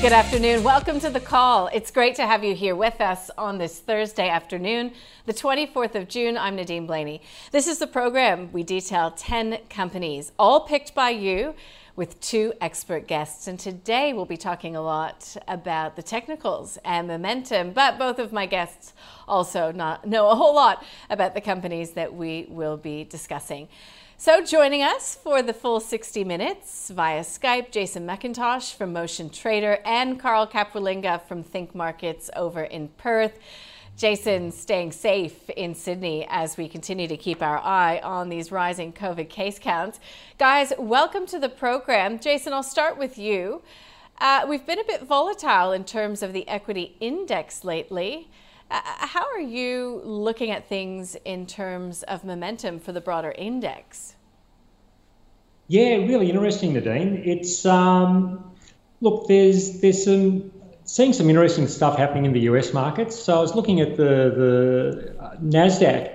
Good afternoon. Welcome to the call. It's great to have you here with us on this Thursday afternoon, the 24th of June. I'm Nadine Blayney. This is the program we detail 10 companies, all picked by you with two expert guests. And today we'll be talking a lot about the technicals and momentum, but both of my guests also not know a whole lot about the companies that we will be discussing. So, joining us for the full 60 minutes via Skype, Jason McIntosh from Motion Trader and Carl Capolingua from Think Markets over in Perth. Jason staying safe in Sydney as we continue to keep our eye on these rising COVID case counts. Guys, welcome to the program. Jason, I'll start with you. Uh, we've been a bit volatile in terms of the equity index lately. Uh, how are you looking at things in terms of momentum for the broader index? Yeah, really interesting, Nadine. It's um, look, there's there's some seeing some interesting stuff happening in the US markets. So I was looking at the the uh, Nasdaq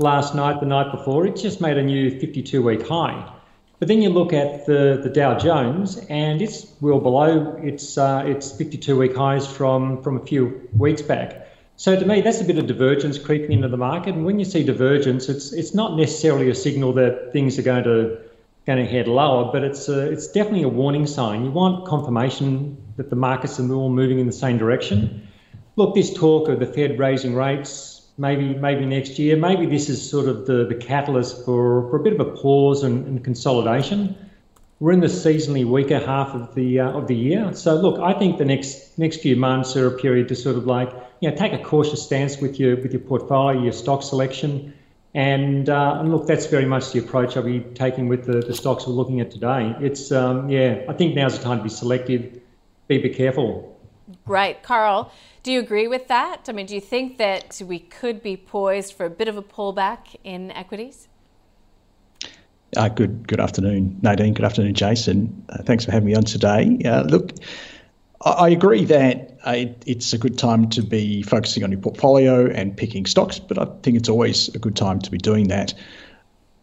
last night, the night before. It just made a new 52 week high. But then you look at the, the Dow Jones, and it's well below its uh, its 52 week highs from from a few weeks back. So to me, that's a bit of divergence creeping into the market. And when you see divergence, it's it's not necessarily a signal that things are going to going to head lower, but it's a, it's definitely a warning sign. You want confirmation that the markets are all moving in the same direction. Look, this talk of the Fed raising rates, maybe maybe next year, maybe this is sort of the, the catalyst for, for a bit of a pause and, and consolidation. We're in the seasonally weaker half of the uh, of the year, so look, I think the next next few months are a period to sort of like you know take a cautious stance with your with your portfolio, your stock selection, and uh, and look, that's very much the approach I'll be taking with the, the stocks we're looking at today. It's um, yeah, I think now's the time to be selective, be be careful. Right, Carl. Do you agree with that? I mean, do you think that we could be poised for a bit of a pullback in equities? Uh, good good afternoon, Nadine. Good afternoon, Jason. Uh, thanks for having me on today. Uh, look, I, agree that uh, it's a good time to be focusing on your portfolio and picking stocks, but I think it's always a good time to be doing that.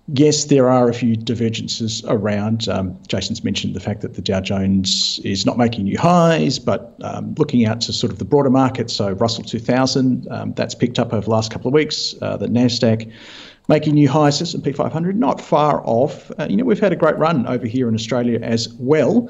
Yes, there are a few divergences around. Um, Jason's mentioned the fact that the Dow Jones is not making new highs, but um, looking out to sort of the broader market, so Russell 2000, um, that's picked up over the last couple of weeks. Uh, the Nasdaq making new highs, S&P 500 not far off. Uh, you know, we've had a great run over here in Australia as well.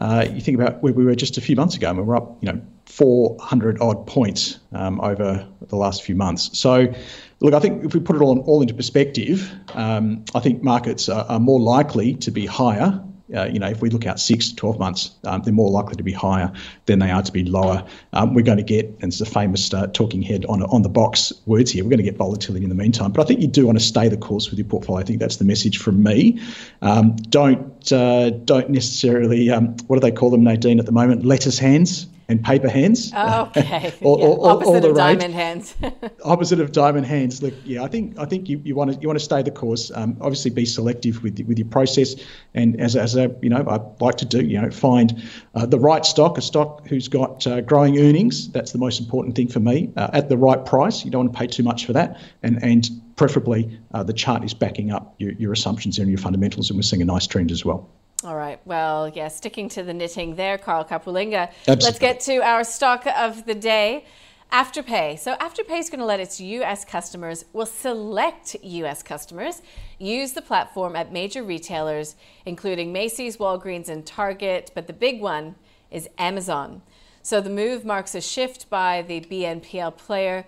Uh, you think about where we were just a few months ago, and we were up, you know, 400 odd points um, over the last few months. So, look, I think if we put it all, all into perspective, um, I think markets are, are, more likely to be higher uh, you know, if we look out six to 12 months, um, they're more likely to be higher than they are to be lower. Um, we're going to get, and it's a famous uh, talking head on, on the box words here, we're going to get volatility in the meantime. But I think you do want to stay the course with your portfolio. I think that's the message from me. Um, don't, uh, don't necessarily, um, what do they call them, Nadine, at the moment? Lettuce hands and paper hands. Oh, okay. or, yeah. or, opposite of diamond hands. opposite of diamond hands. Look, yeah, I think I think you, you want to you want to stay the course. Um, obviously, be selective with with your process, and as as a you know I like to do, you know, find uh, the right stock, a stock who's got uh, growing earnings. That's the most important thing for me. Uh, at the right price, you don't want to pay too much for that, and and preferably uh, the chart is backing up your, your assumptions and your fundamentals, and we're seeing a nice trend as well. All right. Well, yeah, sticking to the knitting there, Carl Capolingua. Let's get to our stock of the day. Afterpay. So Afterpay is going to let its US customers, well, select US customers, use the platform at major retailers, including Macy's, Walgreens, and Target. But the big one is Amazon. So the move marks a shift by the BNPL player,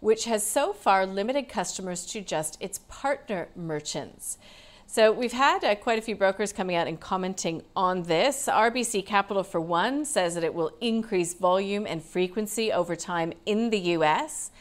which has so far limited customers to just its partner merchants. So we've had uh, quite a few brokers coming out and commenting on this. RBC Capital, for one, says that it will increase volume and frequency over time in the US.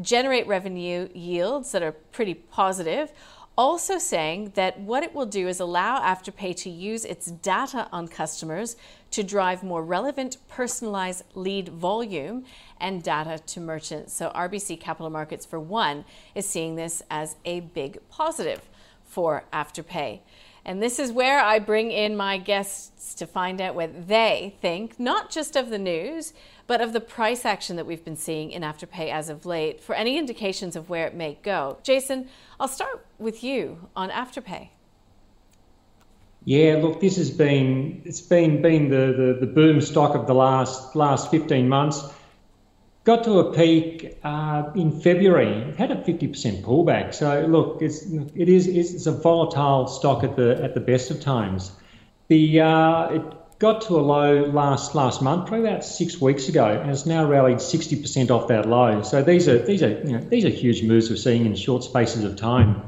generate revenue yields that are pretty positive. Also, saying that what it will do is allow Afterpay to use its data on customers to drive more relevant, personalized lead volume and data to merchants. So, RBC Capital Markets, for one, is seeing this as a big positive for Afterpay. And this is where I bring in my guests to find out what they think, not just of the news, but of the price action that we've been seeing in Afterpay as of late, for any indications of where it may go. Jason, I'll start with you on Afterpay. Yeah, look, this has been it's been been the, the, the boom stock of the last last 15 months. Got to a peak uh, in February. Had a 50% pullback. So look, it's it is it's a volatile stock at the at the best of times. The uh, it got to a low last last month, probably about six weeks ago, and it's now rallied 60% off that low. So these are these are you know these are huge moves we're seeing in short spaces of time.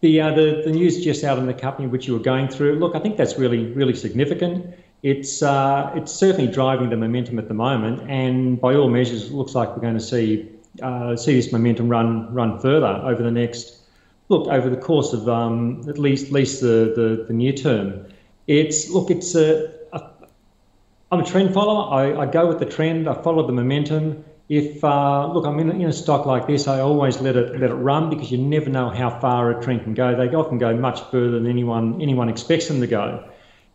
The, uh, the, the news just out in the company which you were going through, look, I think that's really, really significant. It's, uh, it's certainly driving the momentum at the moment, and by all measures, it looks like we're going to see, uh, see this momentum run, run further over the next, look, over the course of um, at least, at least the, the, the near term. It's, look, it's a, a I'm a trend follower. I, I go with the trend, I follow the momentum if uh, look, I'm in, in, a stock like this, I always let it let it run because you never know how far a trend can go. They often go much further than anyone anyone expects them to go.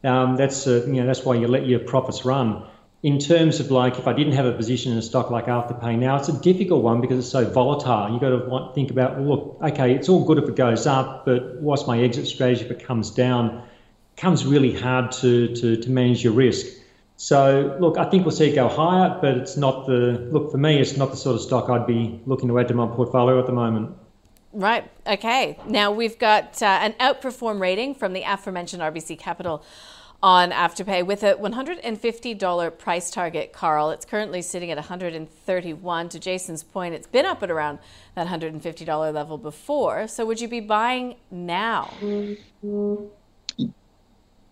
Um, that's uh, you know that's why you let your profits run. In terms of like, if I didn't have a position in a stock like Afterpay now, it's a difficult one because it's so volatile. You've got to think about, well, look, okay, it's all good if it goes up, but what's my exit strategy if it comes down? It comes really hard to, to, to manage your risk. So look, I think we'll see it go higher, but it's not the look for me. It's not the sort of stock I'd be looking to add to my portfolio at the moment. Right. Okay. Now we've got uh, an outperform rating from the aforementioned RBC Capital on Afterpay with a $150 price target, Carl. It's currently sitting at 131. To Jason's point, it's been up at around that $150 level before. So would you be buying now?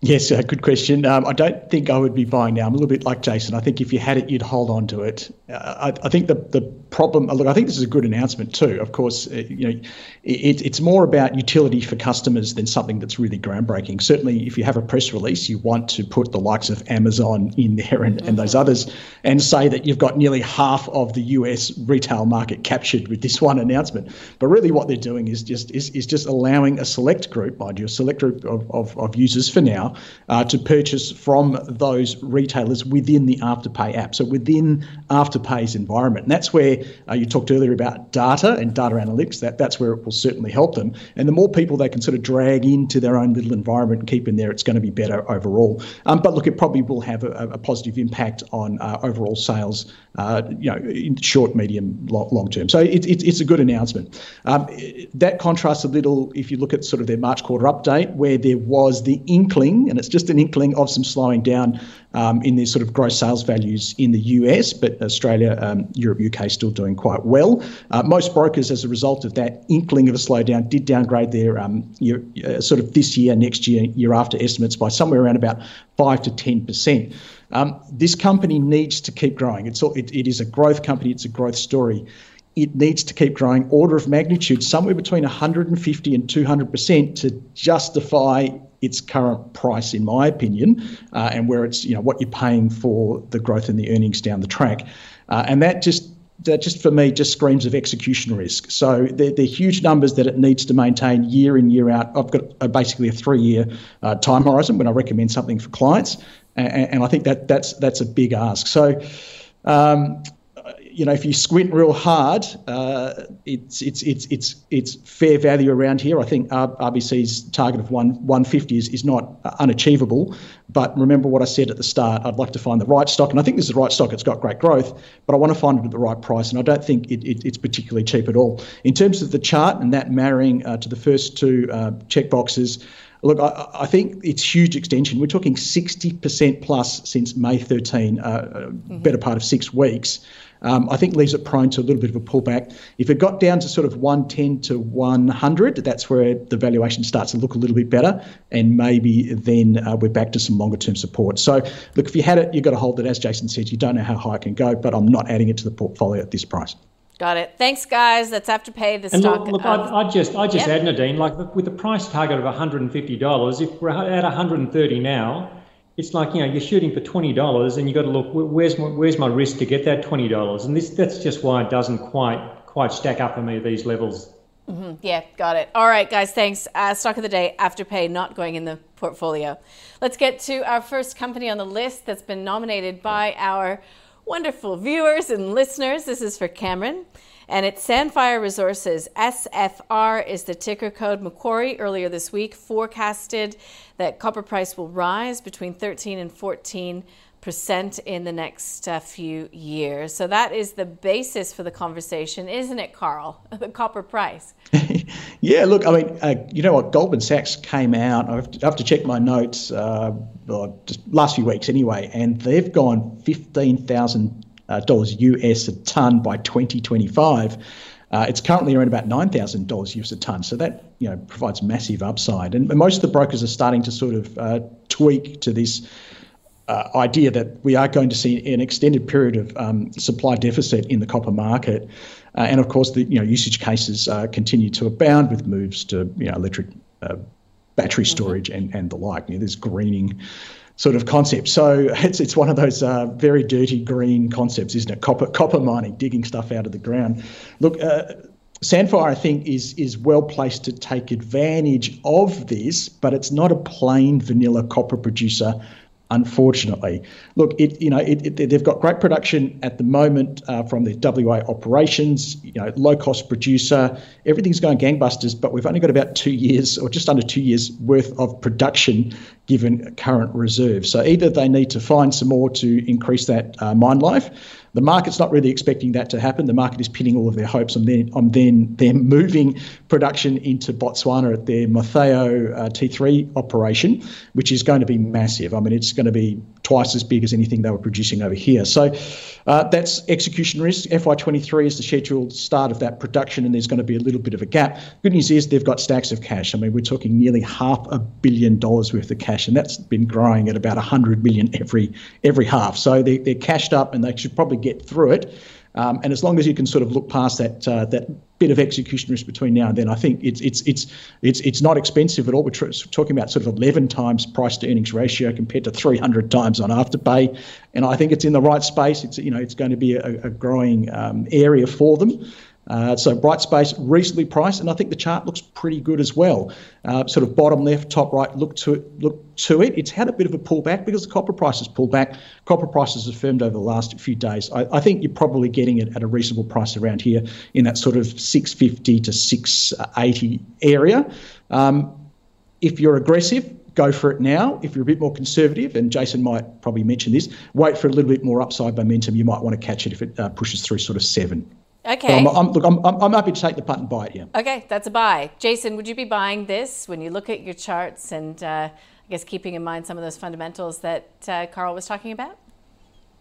Mm-hmm. Yes, uh, good question. Um, I don't think I would be buying now. I'm a little bit like Jason. I think if you had it, you'd hold on to it. Uh, I, I, think the the problem. Look, I think this is a good announcement too. Of course, uh, you know, it, it's more about utility for customers than something that's really groundbreaking. Certainly, if you have a press release, you want to put the likes of Amazon in there and, mm-hmm. and those others, and say that you've got nearly half of the U.S. retail market captured with this one announcement. But really, what they're doing is just is, is just allowing a select group, mind you, a select group of, of, of users for now uh, to purchase from those retailers within the Afterpay app, so within Afterpay's environment. And that's where uh, you talked earlier about data and data analytics. That that's where it will certainly help them. And the more people they can sort of drag into their own little environment and keep in there, it's going to be better overall. Um, but look, it probably will have a, a positive impact on uh, overall sales, uh, you know, in short, medium, long, long term. So it, it, it's a good announcement. Um, that contrasts a little if you look at sort of their March quarter update, where there was the inkling and it's just an inkling of some slowing down um, in their sort of gross sales values in the US, but Australia, um, Europe, UK still doing quite well. Uh, most brokers, as a result of that inkling of a slowdown, did downgrade their um, uh, sort of this year, next year, year after estimates by somewhere around about five to ten percent. Um, this company needs to keep growing. It's it, it is a growth company. It's a growth story it needs to keep growing order of magnitude somewhere between 150 and 200% to justify its current price, in my opinion, uh, and where it's you know what you're paying for the growth in the earnings down the track, uh, and that just that just for me just screams of execution risk. So they're, they're, huge numbers that it needs to maintain year in year out. I've got a, basically a three year uh, time horizon when I recommend something for clients, and, and, I think that that's that's a big ask. So. Um, you know, if you squint real hard, uh, it's it's it's it's it's fair value around here. I think RBC's target of one 150 is, is not unachievable. But remember what I said at the start. I'd like to find the right stock, and I think this is the right stock. It's got great growth, but I want to find it at the right price, and I don't think it, it, it's particularly cheap at all. In terms of the chart and that marrying uh, to the first two uh, check boxes. Look, I, I, think it's huge extension. We're talking 60% plus since May 13, uh, mm-hmm. better part of six weeks um, I think leaves it prone to a little bit of a pullback. If it got down to sort of 110 to 100, that's where the valuation starts to look a little bit better, and maybe then uh, we're back to some longer term support. So, look, if you had it, you've got to hold it. As Jason said, you don't know how high it can go, but I'm not adding it to the portfolio at this price. Got it. Thanks, guys. That's Afterpay. The and stock. Look, look of, I, I just, I just Yep. add Nadine, like with the price target of $150, if we're at 130 now, it's like you know you're shooting for twenty dollars, and you've got to look where's my, where's my risk to get that twenty dollars, and this that's just why it doesn't quite quite stack up for me at these levels. Yeah, got it. All right, guys, thanks. Uh, stock of the day, Afterpay, not going in the portfolio. Let's get to our first company on the list that's been nominated by our wonderful viewers and listeners. This is for Cameron, and it's Sandfire Resources. SFR is the ticker code. Macquarie earlier this week forecasted that copper price will rise between 13 and 14 percent in the next uh, few years. So that is the basis for the conversation, isn't it, Carl? the copper price. Yeah, look, I mean, uh, you know what? Goldman Sachs came out. I have to, I have to check my notes. Uh, just last few weeks anyway, and they've gone fifteen thousand dollars US a ton by 2025. Uh, it's currently around about nine thousand dollars US a ton, so that you know provides massive upside. And most of the brokers are starting to sort of uh, tweak to this uh, idea that we are going to see an extended period of um, supply deficit in the copper market, uh, and of course the you know usage cases uh, continue to abound with moves to you know electric uh, battery storage and, and the like. You know, there's greening sort of concept. So it's it's one of those uh, very dirty green concepts, isn't it? Copper copper mining, digging stuff out of the ground. Look. Uh, Sandfire, I think, is is well placed to take advantage of this, but it's not a plain vanilla copper producer unfortunately. Look, it you know it, it, they've got great production at the moment uh, from their WA operations. You know, low cost producer, everything's going gangbusters. But we've only got about two years, or just under two years worth of production given current reserves. So either they need to find some more to increase that uh, mine life. The market's not really expecting that to happen. The market is pinning all of their hopes on then on then them moving production into Botswana at their Motheo uh, T3 operation, which is going to be massive. I mean, it's going to be twice as big as anything they were producing over here. So uh, that's execution risk. FY23 is the scheduled start of that production, and there's going to be a little bit of a gap. Good news is they've got stacks of cash. I mean, we're talking nearly half a billion dollars worth of cash, and that's been growing at about 100 million every every half. So they, they're cashed up, and they should probably get through it. Um, and as long as you can sort of look past that uh, that bit of execution risk between now and then, I think it's it's it's it's it's not expensive at all. We're tr- talking about sort of 11 times price to earnings ratio compared to 300 times on afterpay, and I think it's in the right space. It's you know it's going to be a, a growing um, area for them. Uh, so bright space, reasonably priced, and I think the chart looks pretty good as well. Uh, sort of bottom left, top right, look to it. Look to it. It's had a bit of a pullback because the copper price has pulled back. Copper prices have firmed over the last few days. I, I think you're probably getting it at a reasonable price around here in that sort of 650 to 680 area. Um, if you're aggressive, go for it now. If you're a bit more conservative, and Jason might probably mention this, wait for a little bit more upside momentum. You might want to catch it if it uh, pushes through sort of seven. But Okay. I'm, I'm, look, I'm, I'm I'm happy to take the punt and buy it. Yeah. Okay, that's a buy. Jason, would you be buying this when you look at your charts and uh, I guess keeping in mind some of those fundamentals that uh, Carl was talking about?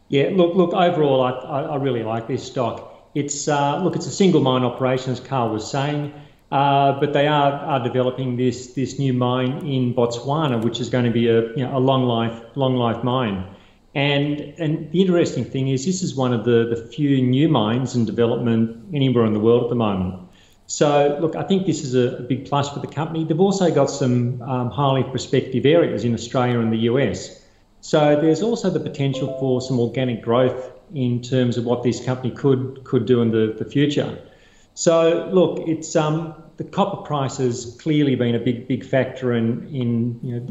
Yeah, look, look. Overall, I, I, I really like this stock. It's uh, look, it's a single mine operation, as Carl was saying, uh, but they are, are developing this this new mine in Botswana, which is going to be a you know, a long life long life mine. And and the interesting thing is, this is one of the, the few new mines in development anywhere in the world at the moment. So, look, I think this is a, a big plus for the company. They've also got some um, highly prospective areas in Australia and the US. So there's also the potential for some organic growth in terms of what this company could could do in the, the future. So look, it's um, the copper price has clearly been a big big factor in in you know,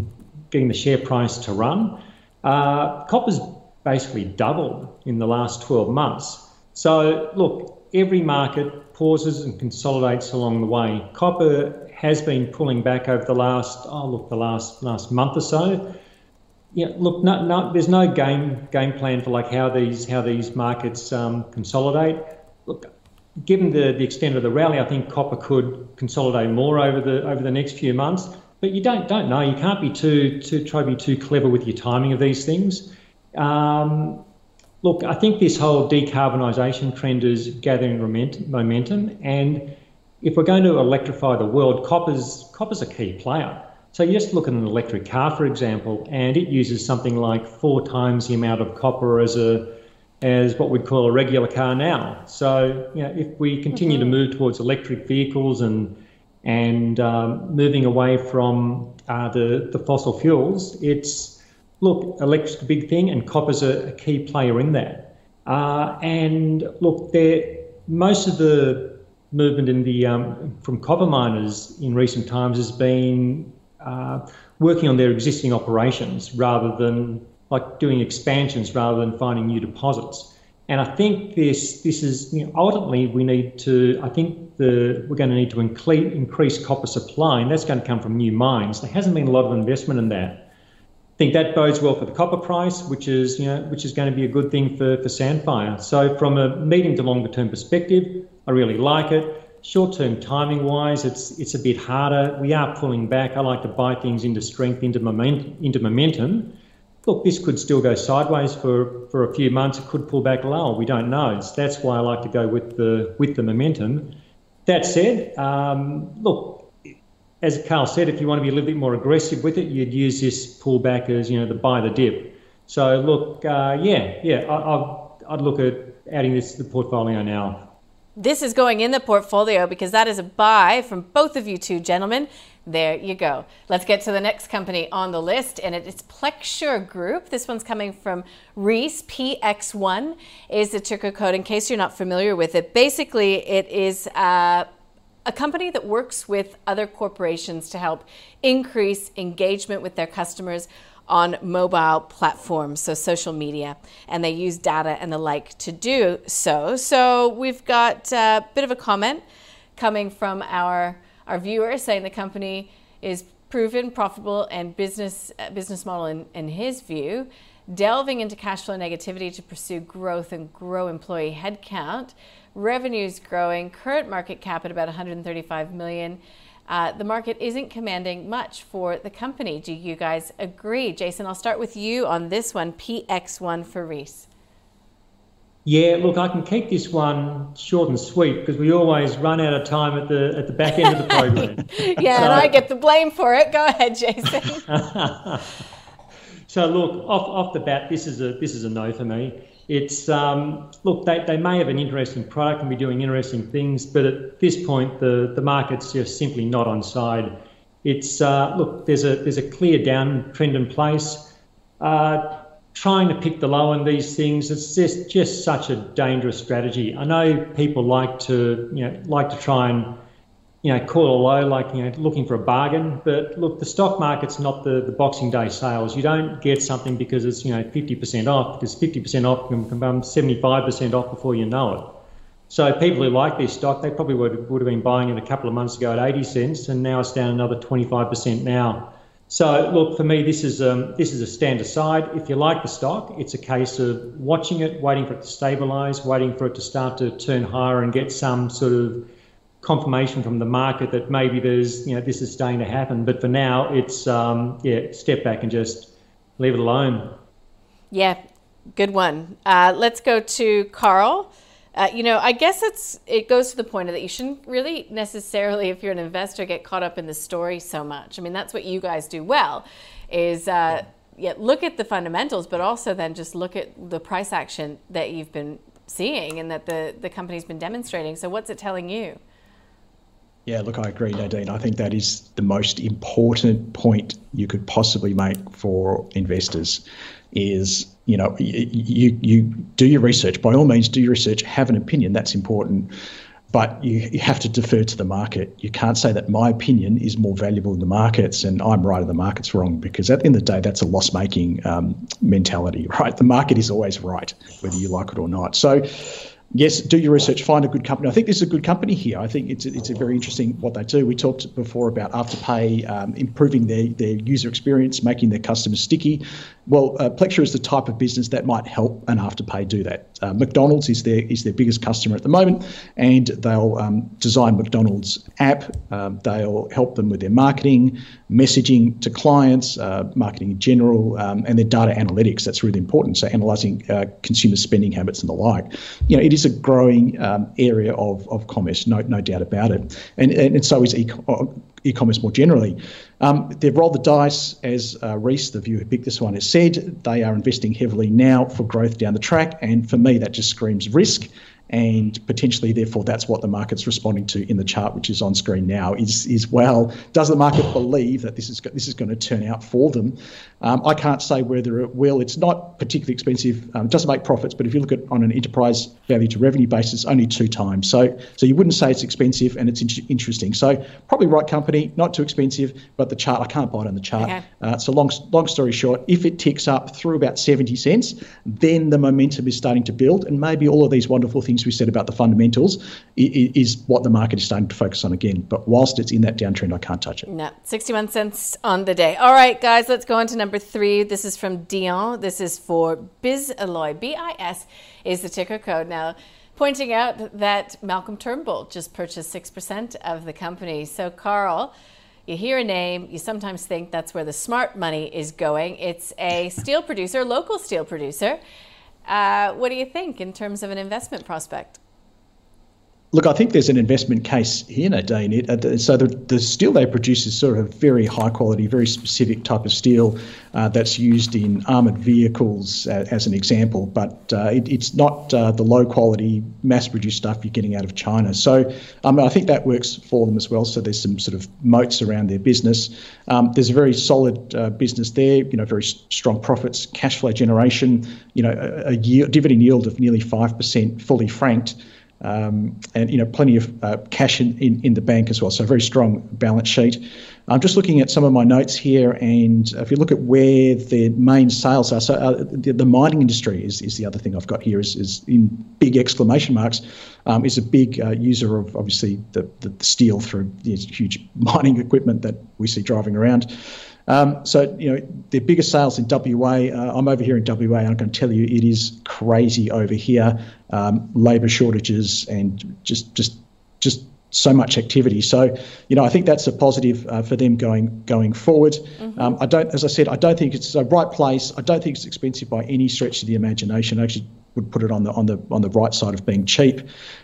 getting the share price to run. Uh, copper's basically doubled in the last 12 months. So look, every market pauses and consolidates along the way. Copper has been pulling back over the last oh look the last last month or so yeah, look, no, no, there's no game game plan for like how these how these markets um, consolidate. Look, given the, the extent of the rally, I think copper could consolidate more over the over the next few months. But you don't don't know. You can't be too too try to be too clever with your timing of these things. Um, look, I think this whole decarbonisation trend is gathering moment- momentum, and if we're going to electrify the world, copper's copper's a key player. So you just look at an electric car, for example, and it uses something like four times the amount of copper as a as what we'd call a regular car now. So, you know, if we continue mm-hmm. to move towards electric vehicles and and um, moving away from uh, the the fossil fuels, it's look, electric's a big thing, and copper's a, a key player in that. Uh, and look, most of the movement in the um, from copper miners in recent times has been uh, working on their existing operations rather than like doing expansions rather than finding new deposits. And I think this this is you know, ultimately we need to. I think the we're going to need to increase, increase copper supply, and that's going to come from new mines. There hasn't been a lot of investment in that. I think that bodes well for the copper price, which is you know which is going to be a good thing for for Sandfire. So from a medium to longer term perspective, I really like it. Short term timing wise, it's it's a bit harder. We are pulling back. I like to buy things into strength, into into momentum look, this could still go sideways for, for a few months. It could pull back lower. We don't know. It's, that's why I like to go with the with the momentum. That said, um, look, as Carl said, if you want to be a little bit more aggressive with it, you'd use this pullback as you know the buy the dip. So look, uh, yeah, yeah, I, I'd look at adding this to the portfolio now. This is going in the portfolio because that is a buy from both of you two gentlemen. There you go. Let's get to the next company on the list, and it's Plexure Group. This one's coming from Reece. PX1 is the ticker code. In case you're not familiar with it, basically it is uh, a company that works with other corporations to help increase engagement with their customers on mobile platforms, so social media, and they use data and the like to do so. So we've got a bit of a comment coming from our our viewers saying the company is proven, profitable, and business uh, business model in, in his view, delving into cash flow negativity to pursue growth and grow employee headcount. Revenues growing, current market cap at about 135 million. Uh, the market isn't commanding much for the company. Do you guys agree? Jason, I'll start with you on this one PX1 for Reece. Yeah, look, I can keep this one short and sweet because we always run out of time at the at the back end of the program. yeah, so, and I get the blame for it. Go ahead, Jason. so look, off off the bat, this is a this is a no for me. It's um, look, they, they may have an interesting product and be doing interesting things, but at this point, the the market's just simply not on side. It's uh, look, there's a there's a clear downtrend in place. Uh, trying to pick the low on these things it's just just such a dangerous strategy. I know people like to you know like to try and you know call a low like you know looking for a bargain. But look the stock market's not the, the boxing day sales. You don't get something because it's you know 50% off because 50% off can become 75% off before you know it. So people who like this stock they probably would, would have been buying it a couple of months ago at 80 cents and now it's down another 25% now so look, for me, this is um, this is a stand aside. If you like the stock, it's a case of watching it, waiting for it to stabilise, waiting for it to start to turn higher and get some sort of confirmation from the market that maybe there's you know this is starting to happen. But for now, it's um, yeah, step back and just leave it alone. Yeah, good one. Uh, let's go to Carl. Uh, you know, I guess it's it goes to the point of that you shouldn't really necessarily, if you're an investor, get caught up in the story so much. I mean, that's what you guys do well, is uh, yeah, look at the fundamentals, but also then just look at the price action that you've been seeing and that the the company's been demonstrating. So, what's it telling you? Yeah, look, I agree, Nadine. I think that is the most important point you could possibly make for investors is you know you you do your research. By all means do your research. Have an opinion. That's important. But you, you have to defer to the market. You can't say that my opinion is more valuable than the markets and i'm right and the market's wrong because at the end of the day that's a loss making um, mentality right? The market is always right whether you like it or not. So yes, do your research, find a good company. I think this is a good company here. I think it's it's a very interesting what they do. We talked before about Afterpay um, improving their, their user experience, making their customers sticky. Well, uh, Plexure is the type of business that might help an Afterpay do that. Uh, McDonald's is their is their biggest customer at the moment, and they'll um, design McDonald's app. Um, they'll help them with their marketing, messaging to clients, uh, marketing in general, um, and their data analytics. That's really important. So analysing uh, consumer spending habits and the like. You know, it is is a growing um, area of, of commerce, no, no doubt about it. And, and, and so is e- e-commerce more generally. Um, they've rolled the dice, as uh, Reece, the viewer who picked this one, has said. They are investing heavily now for growth down the track, and for me, that just screams risk and potentially, therefore, that's what the market's responding to in the chart, which is on screen now. Is is well, does the market believe that this is this is going to turn out for them? Um, I can't say whether it will. It's not particularly expensive. Um, it doesn't make profits, but if you look at on an enterprise value to revenue basis, only two times. So so you wouldn't say it's expensive, and it's in- interesting. So probably right company, not too expensive, but the chart I can't buy it on the chart. Okay. Uh, so long long story short, if it ticks up through about seventy cents, then the momentum is starting to build, and maybe all of these wonderful things we said about the fundamentals is what the market is starting to focus on again. But whilst it's in that downtrend, I can't touch it. No, 61 cents on the day. All right, guys, let's go on to number three. This is from Dion. This is for Bisalloy. B I S is the ticker code. Now, pointing out that Malcolm Turnbull just purchased 6% of the company. So, Carl, you hear a name, you sometimes think that's where the smart money is going. It's a steel producer, local steel producer. Uh, what do you think in terms of an investment prospect? Look, I think there's an investment case here, Nadine. It, uh, so the, the steel they produce is sort of very high quality, very specific type of steel uh, that's used in armoured vehicles, uh, as an example. But uh, it, it's not uh, the low quality, mass produced stuff you're getting out of China. So um, I think that works for them as well. So there's some sort of moats around their business. Um, there's a very solid uh, business there. You know, very strong profits, cash flow generation. You know, a, a dividend yield of nearly five percent, fully franked um, and you know plenty of uh, cash in, in, in, the bank as well. So a very strong balance sheet. I'm just looking at some of my notes here, and if you look at where the main sales are, so uh, the, the, mining industry is, is the other thing I've got here is, is in big exclamation marks, um, is a big uh, user of obviously the, the, steel through these huge mining equipment that we see driving around. Um, so, you know, their biggest sales in WA, uh, I'm over here in WA, and I'm going to tell you it is crazy over here. Um, labour shortages and just, just, just so much activity. So, you know, I think that's a positive uh, for them going going forward. Mm-hmm. Um, I don't, as I said, I don't think it's the right place. I don't think it's expensive by any stretch of the imagination. I actually would put it on the on the on the right side of being cheap.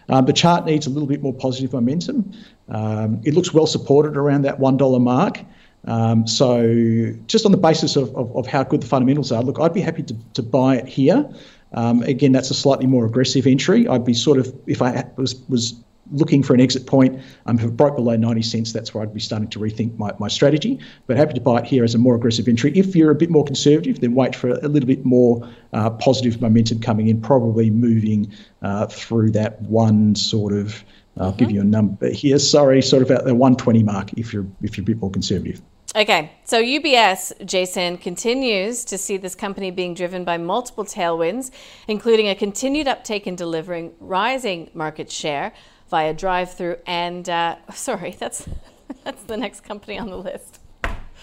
Um, the chart needs a little bit more positive momentum. Um, it looks well supported around that one dollar mark. Um, so just on the basis of, of, of, how good the fundamentals are, look, I'd be happy to, to buy it here. Um, again, that's a slightly more aggressive entry. I'd be sort of, if I was, was looking for an exit point, um, if it broke below 90 cents, that's where I'd be starting to rethink my, my strategy. But happy to buy it here as a more aggressive entry. If you're a bit more conservative, then wait for a, little bit more uh, positive momentum coming in, probably moving uh, through that one sort of I'll give you a number here. Sorry, sort of at the 120 mark if you're if you're a bit more conservative. Okay, so UBS, Jason, continues to see this company being driven by multiple tailwinds, including a continued uptake in delivering rising market share via drive-through and uh, sorry, that's that's the next company on the list.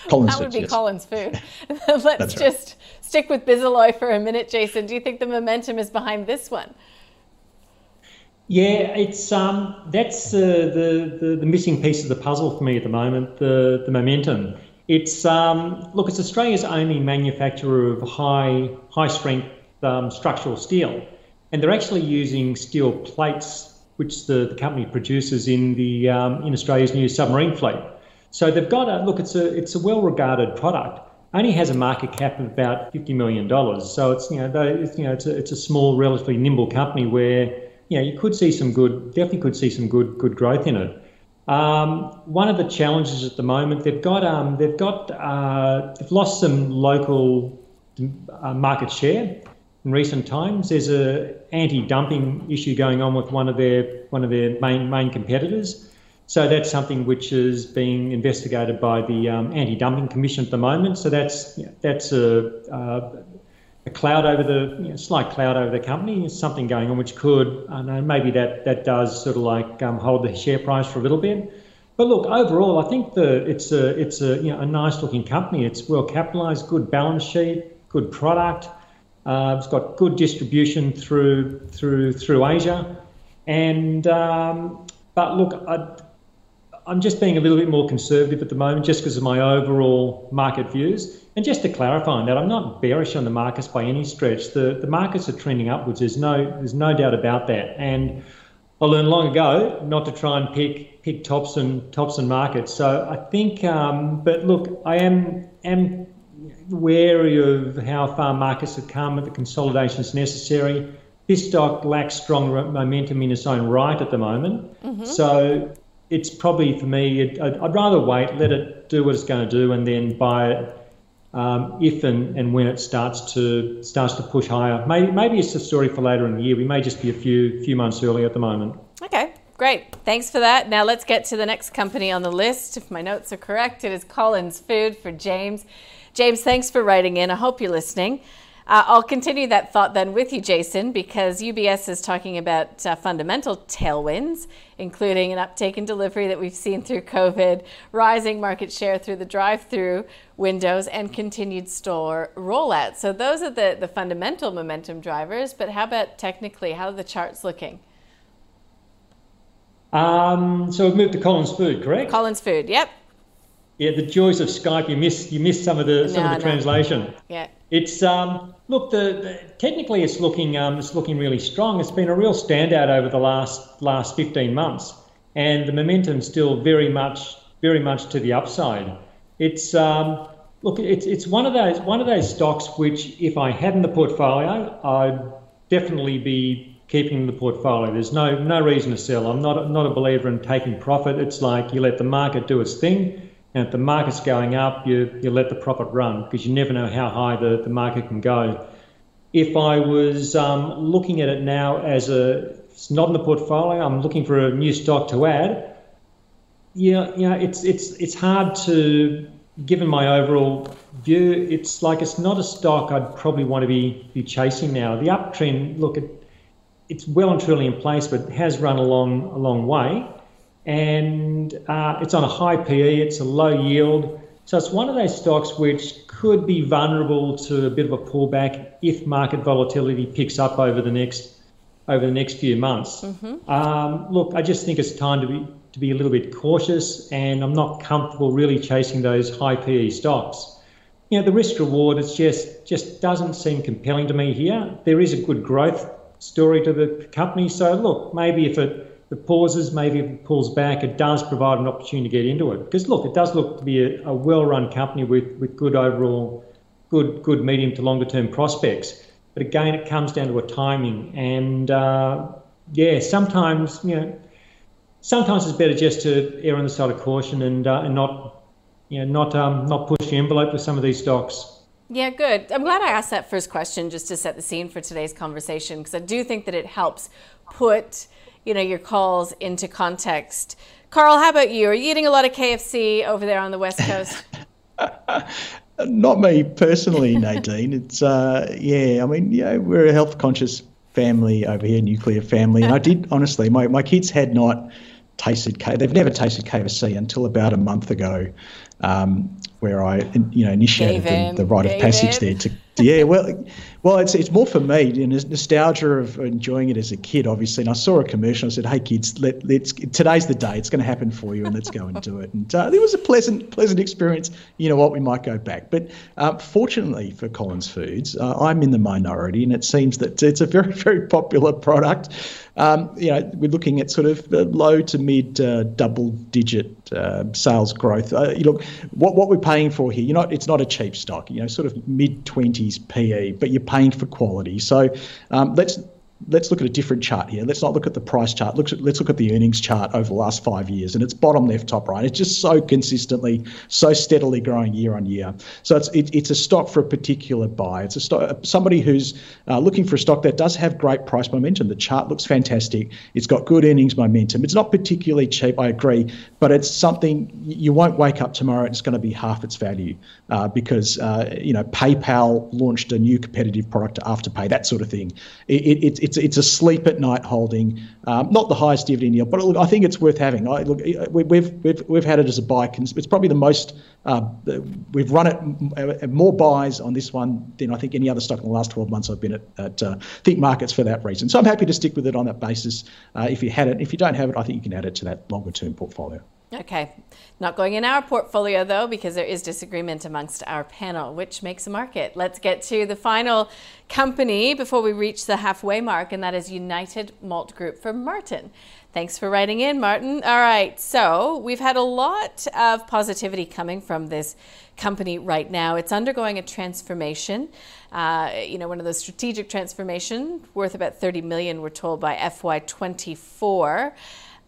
Collins that would be yes. Collins Food. Let's just stick with Bisalloy for a minute, Jason. Do you think the momentum is behind this one? Yeah, it's um, that's uh, the, the, the missing piece of the puzzle for me at the moment. The the momentum. It's um, look, it's Australia's only manufacturer of high high strength um, structural steel, and they're actually using steel plates, which the, the company produces in the um, in Australia's new submarine fleet. So they've got a look. It's a it's a well regarded product. Only has a market cap of about fifty million dollars. So it's you know they, it's, you know it's a, it's a small, relatively nimble company where you know, you could see some good, definitely could see some good good growth in it. Um, one of the challenges at the moment, they've got um, they've got uh, they've lost some local uh, market share in recent times. There's a anti-dumping issue going on with one of their one of their main main competitors. So that's something which is being investigated by the um, Anti-Dumping Commission at the moment. So that's that's a, uh, a cloud over the you know, slight cloud over the company. something going on which could, I know, maybe that that does sort of like um, hold the share price for a little bit. But look, overall, I think the it's a it's a you know a nice looking company. It's well capitalized, good balance sheet, good product. Uh, it's got good distribution through through through Asia, and um, but look, I, I'm just being a little bit more conservative at the moment, just because of my overall market views. And just to clarify on that, I'm not bearish on the markets by any stretch. The the markets are trending upwards. There's no there's no doubt about that. And I learned long ago not to try and pick pick tops and tops and markets. So I think, um, but look, I am am wary of how far markets have come. The consolidation is necessary. This stock lacks strong momentum in its own right at the moment. Mm-hmm. So it's probably for me. I'd, I'd, rather wait, let it do what it's going to do, and then buy it um, if and, and when it starts to starts to push higher. Maybe maybe it's a story for later in the year. We may just be a few few months early at the moment. Okay. Great. Thanks for that. Now let's get to the next company on the list. If my notes are correct, it is Collins Food for James. James, thanks for writing in. I hope you're listening. Uh, I'll continue that thought then with you, Jason, because UBS is talking about uh, fundamental tailwinds, including an uptake in delivery that we've seen through COVID, rising market share through the drive through windows, and continued store rollout. So, those are the, the fundamental momentum drivers. But how about technically? How are the charts looking? Um, so, we've moved to Collins Food, correct? Collins Food, yep. Yeah, the joys of Skype. You missed you missed some of the some no, of the no. translation. Yeah. It's um, look the, the, technically it's looking um, it's looking really strong. It's been a real standout over the last last 15 months, and the momentum's still very much very much to the upside. It's um, look it's it's one of those one of those stocks which if I had in the portfolio I'd definitely be keeping in the portfolio. There's no no reason to sell. I'm not not a believer in taking profit. It's like you let the market do its thing and if the market's going up, you, you let the profit run because you never know how high the, the market can go. If I was um, looking at it now as a, it's not in the portfolio, I'm looking for a new stock to add. Yeah, yeah, it's it's it's hard to, given my overall view, it's like it's not a stock I'd probably want to be be chasing now. The uptrend, look, it, it's well and truly in place, but has run a long a long way and uh, it's on a high PE, it's a low yield. So it's one of those stocks which could be vulnerable to a bit of a pullback if market volatility picks up over the next over the next few months. Mm-hmm. Um, look, I just think it's time to be to be a little bit cautious, and I'm not comfortable really chasing those high PE stocks. You know, the risk reward it's just just doesn't seem compelling to me here. There is a good growth story to the company, so look, maybe if it the pauses, maybe it pulls back, it does provide an opportunity to get into it. Because look, it does look to be a, a well-run company with, with good overall, good good medium to longer term prospects. But again, it comes down to a timing, and uh, yeah, sometimes you know, sometimes it's better just to err on the side of caution and uh, and not you know not um, not push the envelope with some of these stocks. Yeah, good. I'm glad I asked that first question just to set the scene for today's conversation because I do think that it helps put you know your calls into context. Carl, how about you? Are you eating a lot of KFC over there on the West Coast? Not me personally, Nadine. It's uh, yeah. I mean, yeah, we're a health conscious family over here, nuclear family, and I did honestly. My my kids had not tasted K. They've never tasted KFC until about a month ago, um, where I you know initiated the, the, rite of passage there to yeah, well, well, it's it's more for me, you know, nostalgia of enjoying it as a kid, obviously. And I saw a commercial. I said, "Hey, kids, let, let's today's the day. It's going to happen for you, and let's go and do it." And uh, it was a pleasant pleasant experience. You know what? We might go back, but uh, fortunately for Collins Foods, uh, I'm in the minority, and it seems that it's a very very popular product. Um, you know, we're looking at sort of low to mid uh, double digit uh, sales growth. Uh, you look, what what we're paying for here, you're not. It's not a cheap stock. You know, sort of mid twenties PE, but you're paying for quality. So um, let's let's look at a different chart here. Let's not look at the price chart. Let's, let's look at the earnings chart over the last five years, and it's bottom left, top right. It's just so consistently, so steadily growing year on year. So it's it, it's a stock for a particular buy. It's a stock somebody who's uh, looking for a stock that does have great price momentum. The chart looks fantastic. It's got good earnings momentum. It's not particularly cheap, I agree, but it's something you won't wake up tomorrow and it's going to be half its value uh, because uh, you know PayPal launched a new competitive product Afterpay, that sort of thing. It, it, it's it's a sleep at night holding, um, not the highest dividend yield, but look, I think it's worth having. I, look, we've we've we've had it as a buy. It's probably the most uh, we've run it uh, more buys on this one than I think any other stock in the last 12 months I've been at, at uh, Think Markets for that reason. So I'm happy to stick with it on that basis. Uh, if you had it, if you don't have it, I think you can add it to that longer term portfolio. Okay. Not going in our portfolio though, because there is disagreement amongst our panel, which makes a market. Let's get to the final company before we reach the halfway mark, and that is United Malt Group for Martin. Thanks for writing in, Martin. All right, so we've had a lot of positivity coming from this company right now. It's undergoing a transformation. Uh, you know, one of those strategic transformation worth about 30 million, we're told by FY24.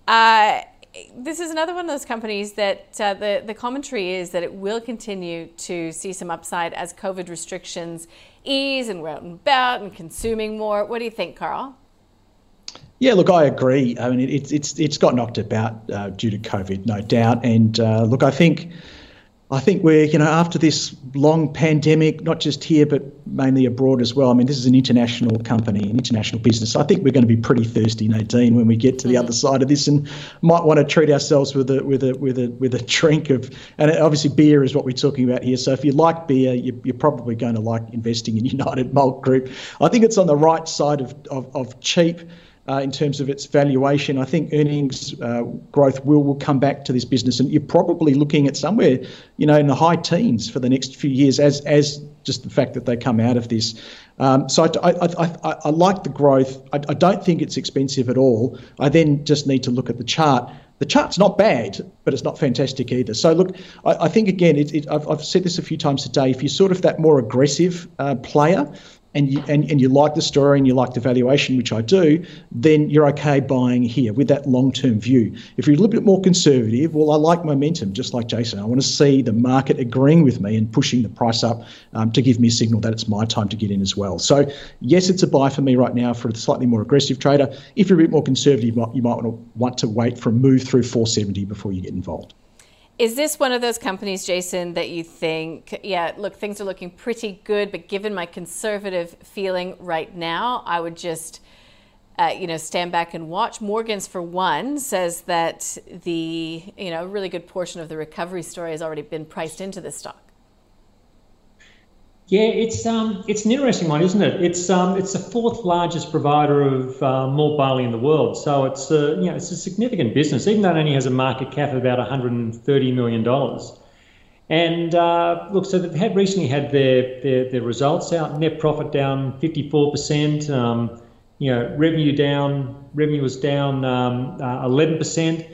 Uh, this is another one of those companies that uh, the, the commentary is that it will continue to see some upside as COVID restrictions ease and we're out and about and consuming more. What do you think, Carl? Yeah, look, I agree. I mean, it's it's it's got knocked about uh, due to COVID, no doubt. And uh, look, I think I think we're, you know, after this long pandemic, not just here, but mainly abroad as well. I mean, this is an international company, an international business. I think we're going to be pretty thirsty, Nadine, when we get to the mm-hmm. other side of this, and might want to treat ourselves with a with a with a with a drink of, and obviously beer is what we're talking about here. So if you like beer, you, are probably going to like investing in United Malt Group. I think it's on the right side of of, of cheap uh, in terms of its valuation. I think earnings uh, growth will, will come back to this business, and you're probably looking at somewhere, you know, in the high teens for the next few years, as as just the fact that they come out of this. Um, so I, I, I, I, like the growth. I, don't think it's expensive at all. I then just need to look at the chart. The chart's not bad, but it's not fantastic either. So look, I, I think again, it, it, I've, I've, said this a few times today. If you're sort of that more aggressive uh, player, and you, and, and you like the story and you like the valuation, which I do, then you're okay buying here with that long term view. If you're a little bit more conservative, well, I like momentum, just like Jason. I want to see the market agreeing with me and pushing the price up um, to give me a signal that it's my time to get in as well. So, yes, it's a buy for me right now for a slightly more aggressive trader. If you're a bit more conservative, you might, you might want to want to wait for a move through 470 before you get involved. Is this one of those companies, Jason, that you think, yeah, look, things are looking pretty good, but given my conservative feeling right now, I would just, uh, you know, stand back and watch. Morgans, for one, says that the, you know, a really good portion of the recovery story has already been priced into the stock. Yeah, it's um, it's an interesting one, isn't it? It's um, it's the fourth largest provider of uh, malt barley in the world, so it's a, you know it's a significant business, even though it only has a market cap of about 130 million dollars. And uh, look, so they've had recently had their, their, their results out. Net profit down 54 percent. Um, you know, revenue down. Revenue was down um, uh, 11 percent.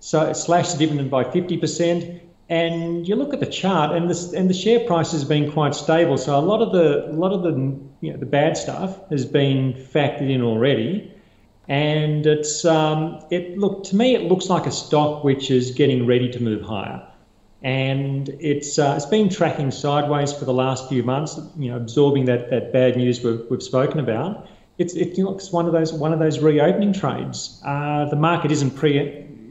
So it slashed the dividend by 50 percent and you look at the chart, and the and the share price has been quite stable. So a lot of the a lot of the you know, the bad stuff has been factored in already, and it's um, it look to me it looks like a stock which is getting ready to move higher, and it's uh, it's been tracking sideways for the last few months. You know, absorbing that that bad news we've, we've spoken about. It's it looks one of those one of those reopening trades. Uh, the market isn't pre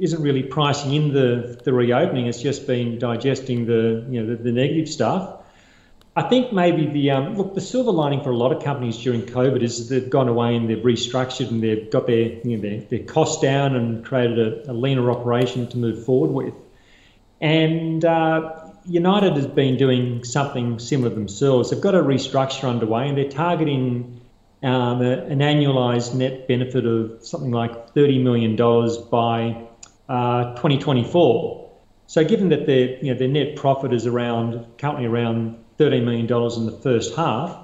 isn't really pricing in the, the reopening. It's just been digesting the you know the, the negative stuff. I think maybe the um, look the silver lining for a lot of companies during COVID is they've gone away and they've restructured and they've got their you know, their, their costs down and created a, a leaner operation to move forward with. And uh, United has been doing something similar themselves. They've got a restructure underway and they're targeting um, an annualized net benefit of something like $30 million by uh, 2024. So given that their you know their net profit is around currently around 13 million dollars in the first half,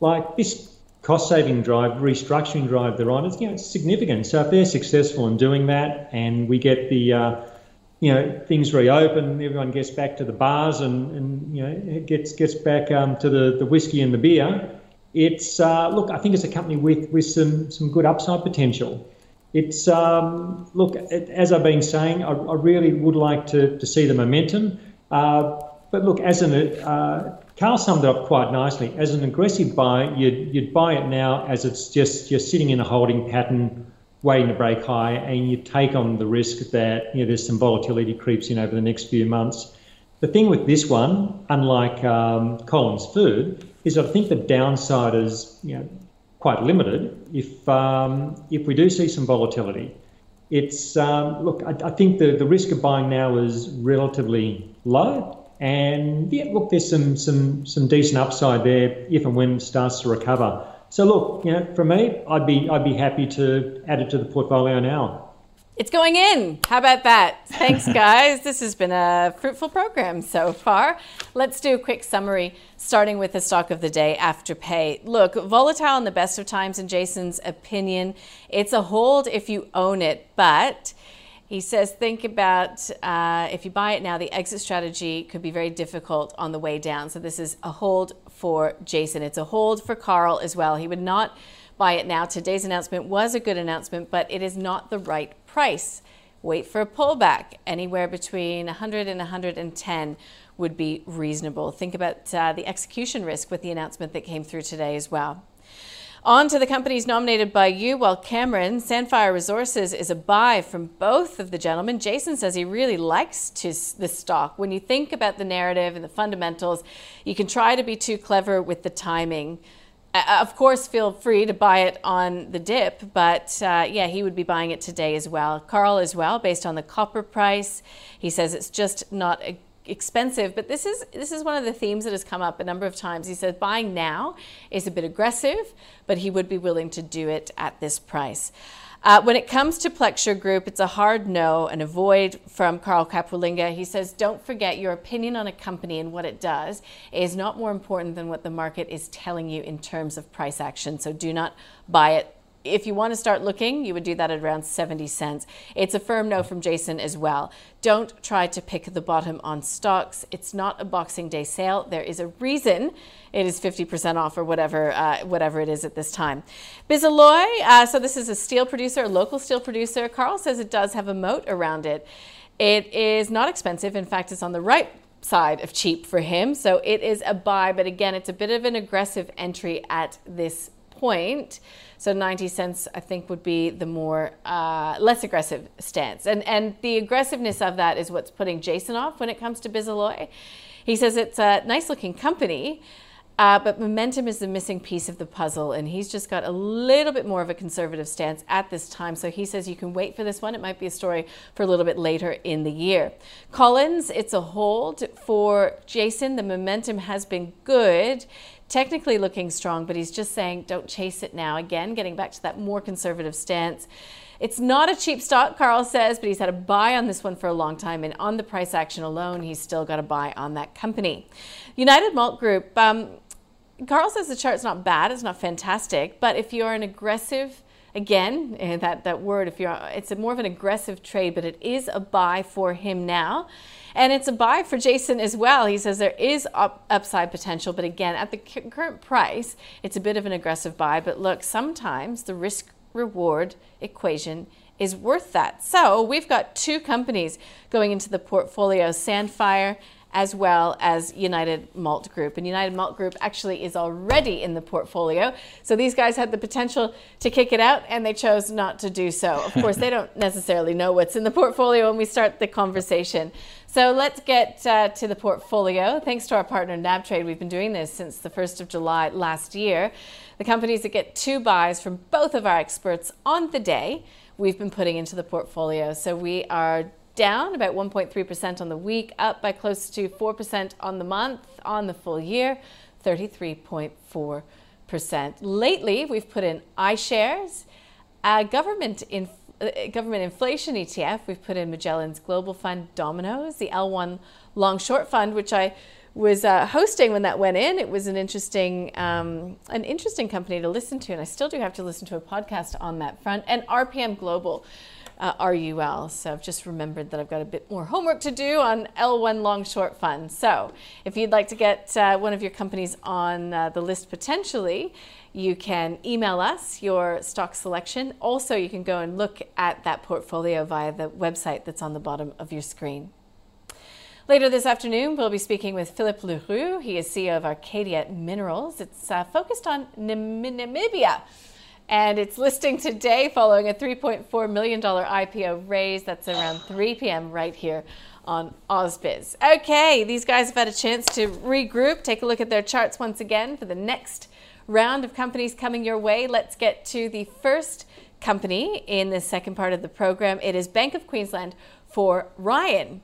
like this cost saving drive, restructuring drive they're on, it's you know it's significant. So if they're successful in doing that, and we get the uh, you know things reopen, everyone gets back to the bars, and, and you know it gets gets back um, to the, the whiskey and the beer. It's uh, look, I think it's a company with with some some good upside potential. It's um, look as I've been saying, I, I, really would like to, to see the momentum. Uh, but look, as an uh, Carl summed it up quite nicely. As an aggressive buy, you'd, you'd buy it now as it's just you're sitting in a holding pattern, waiting to break high, and you take on the risk that you know there's some volatility creeps in over the next few months. The thing with this one, unlike um, Collins Food, is I think the downside is you know quite limited if um, if we do see some volatility. It's um, look, I, I, think the, the risk of buying now is relatively low, and yeah, look, there's some some some decent upside there if and when it starts to recover. So look, you know, for me, I'd be I'd be happy to add it to the portfolio now. It's going in. How about that? Thanks, guys. this has been a fruitful program so far. Let's do a quick summary, starting with the stock of the day Afterpay. Look, volatile in the best of times, in Jason's opinion. It's a hold if you own it, but he says, think about uh, if you buy it now, the exit strategy could be very difficult on the way down. So, this is a hold for Jason. It's a hold for Carl as well. He would not buy it now. Today's announcement was a good announcement, but it is not the right price. Wait for a pullback. Anywhere between 100 and 110 would be reasonable. Think about uh, the execution risk with the announcement that came through today as well. On to the companies nominated by you. Well, Cameron, Sandfire Resources is a buy from both of the gentlemen. Jason says he really likes to, the stock. When you think about the narrative and the fundamentals, you can try to be too clever with the timing. Uh, of course, feel free to buy it on the dip, but uh, yeah, he would be buying it today as well. Carl as well, based on the copper price. He says it's just not expensive, but this is this is one of the themes that has come up a number of times. He says buying now is a bit aggressive, but he would be willing to do it at this price. Uh, when it comes to Plexure Group, it's a hard no and avoid from Carl Capolingua. He says, don't forget your opinion on a company and what it does is not more important than what the market is telling you in terms of price action. So do not buy it if you want to start looking, you would do that at around 70 cents. It's a firm no from Jason as well. Don't try to pick the bottom on stocks. It's not a Boxing Day sale. There is a reason it is 50% off or whatever, uh, whatever it is at this time. Bisalloy, uh, so this is a steel producer, a local steel producer. Carl says it does have a moat around it. It is not expensive. In fact, it's on the right side of cheap for him. So it is a buy, but again, it's a bit of an aggressive entry at this point. So 90 cents, I think, would be the more uh, less aggressive stance. And and the aggressiveness of that is what's putting Jason off when it comes to Bisalloy. He says it's a nice looking company. Uh, but momentum is the missing piece of the puzzle, and he's just got a little bit more of a conservative stance at this time. So he says you can wait for this one. It might be a story for a little bit later in the year. Collins, it's a hold for Jason. The momentum has been good technically looking strong, but he's just saying don't chase it now. Again, getting back to that more conservative stance. It's not a cheap stock, Carl says, but he's had a buy on this one for a long time. And on the price action alone, he's still got a buy on that company. United Malt Group, um, Carl says the chart's not bad, it's not fantastic, but if you're an aggressive, again, eh, that, that word, if you're, it's more of an aggressive trade, but it is a buy for him now. And it's a buy for Jason as well. He says there is up, upside potential, but again, at the current price, it's a bit of an aggressive buy. But look, sometimes the risk reward equation is worth that. So we've got two companies going into the portfolio Sandfire as well as United Malt Group. And United Malt Group actually is already in the portfolio. So these guys had the potential to kick it out and they chose not to do so. Of course, they don't necessarily know what's in the portfolio when we start the conversation. So let's get uh, to the portfolio. Thanks to our partner NabTrade, we've been doing this since the 1st of July last year. The companies that get two buys from both of our experts on the day, we've been putting into the portfolio. So we are down about 1.3% on the week, up by close to 4% on the month, on the full year, 33.4%. Lately, we've put in iShares, uh, government in, uh, government inflation ETF. We've put in Magellan's Global Fund, Domino's, the L1 Long Short Fund, which I was uh, hosting when that went in. It was an interesting, um, an interesting company to listen to, and I still do have to listen to a podcast on that front. And RPM Global, uh, RUL. So I've just remembered that I've got a bit more homework to do on L1 Long Short Fund. So if you'd like to get uh, one of your companies on uh, the list potentially, you can email us your stock selection. Also, you can go and look at that portfolio via the website that's on the bottom of your screen. Later this afternoon, we'll be speaking with Philippe Leroux. He is CEO of Arcadia Minerals. It's uh, focused on Namibia and it's listing today following a $3.4 million IPO raise. That's around 3 p.m. right here on AusBiz. Okay, these guys have had a chance to regroup, take a look at their charts once again for the next round of companies coming your way. Let's get to the first company in the second part of the program. It is Bank of Queensland for Ryan.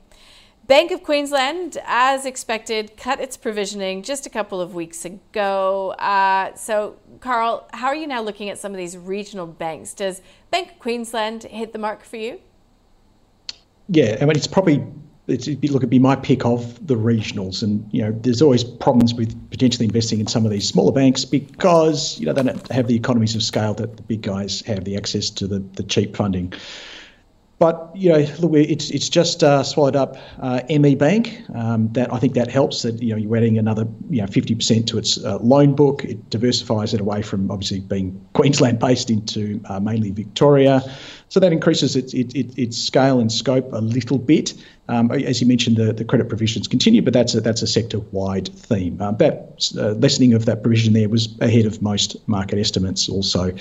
Bank of Queensland, as expected, cut its provisioning just a couple of weeks ago. Uh, so, Carl, how are you now looking at some of these regional banks? Does Bank of Queensland hit the mark for you? Yeah, I mean it's probably it'd be, look, it'd be my pick of the regionals, and you know, there's always problems with potentially investing in some of these smaller banks because you know they don't have the economies of scale that the big guys have, the access to the, the cheap funding. But you know, look, it's it's just uh, swallowed up uh, ME Bank. Um, that I think that helps. That you know, you're adding another you know 50% to its uh, loan book. It diversifies it away from obviously being Queensland based into uh, mainly Victoria. So that increases its, its, its scale and scope a little bit. Um, as you mentioned, the, the credit provisions continue, but that's a, that's a sector wide theme. Um, that uh, lessening of that provision there was ahead of most market estimates also.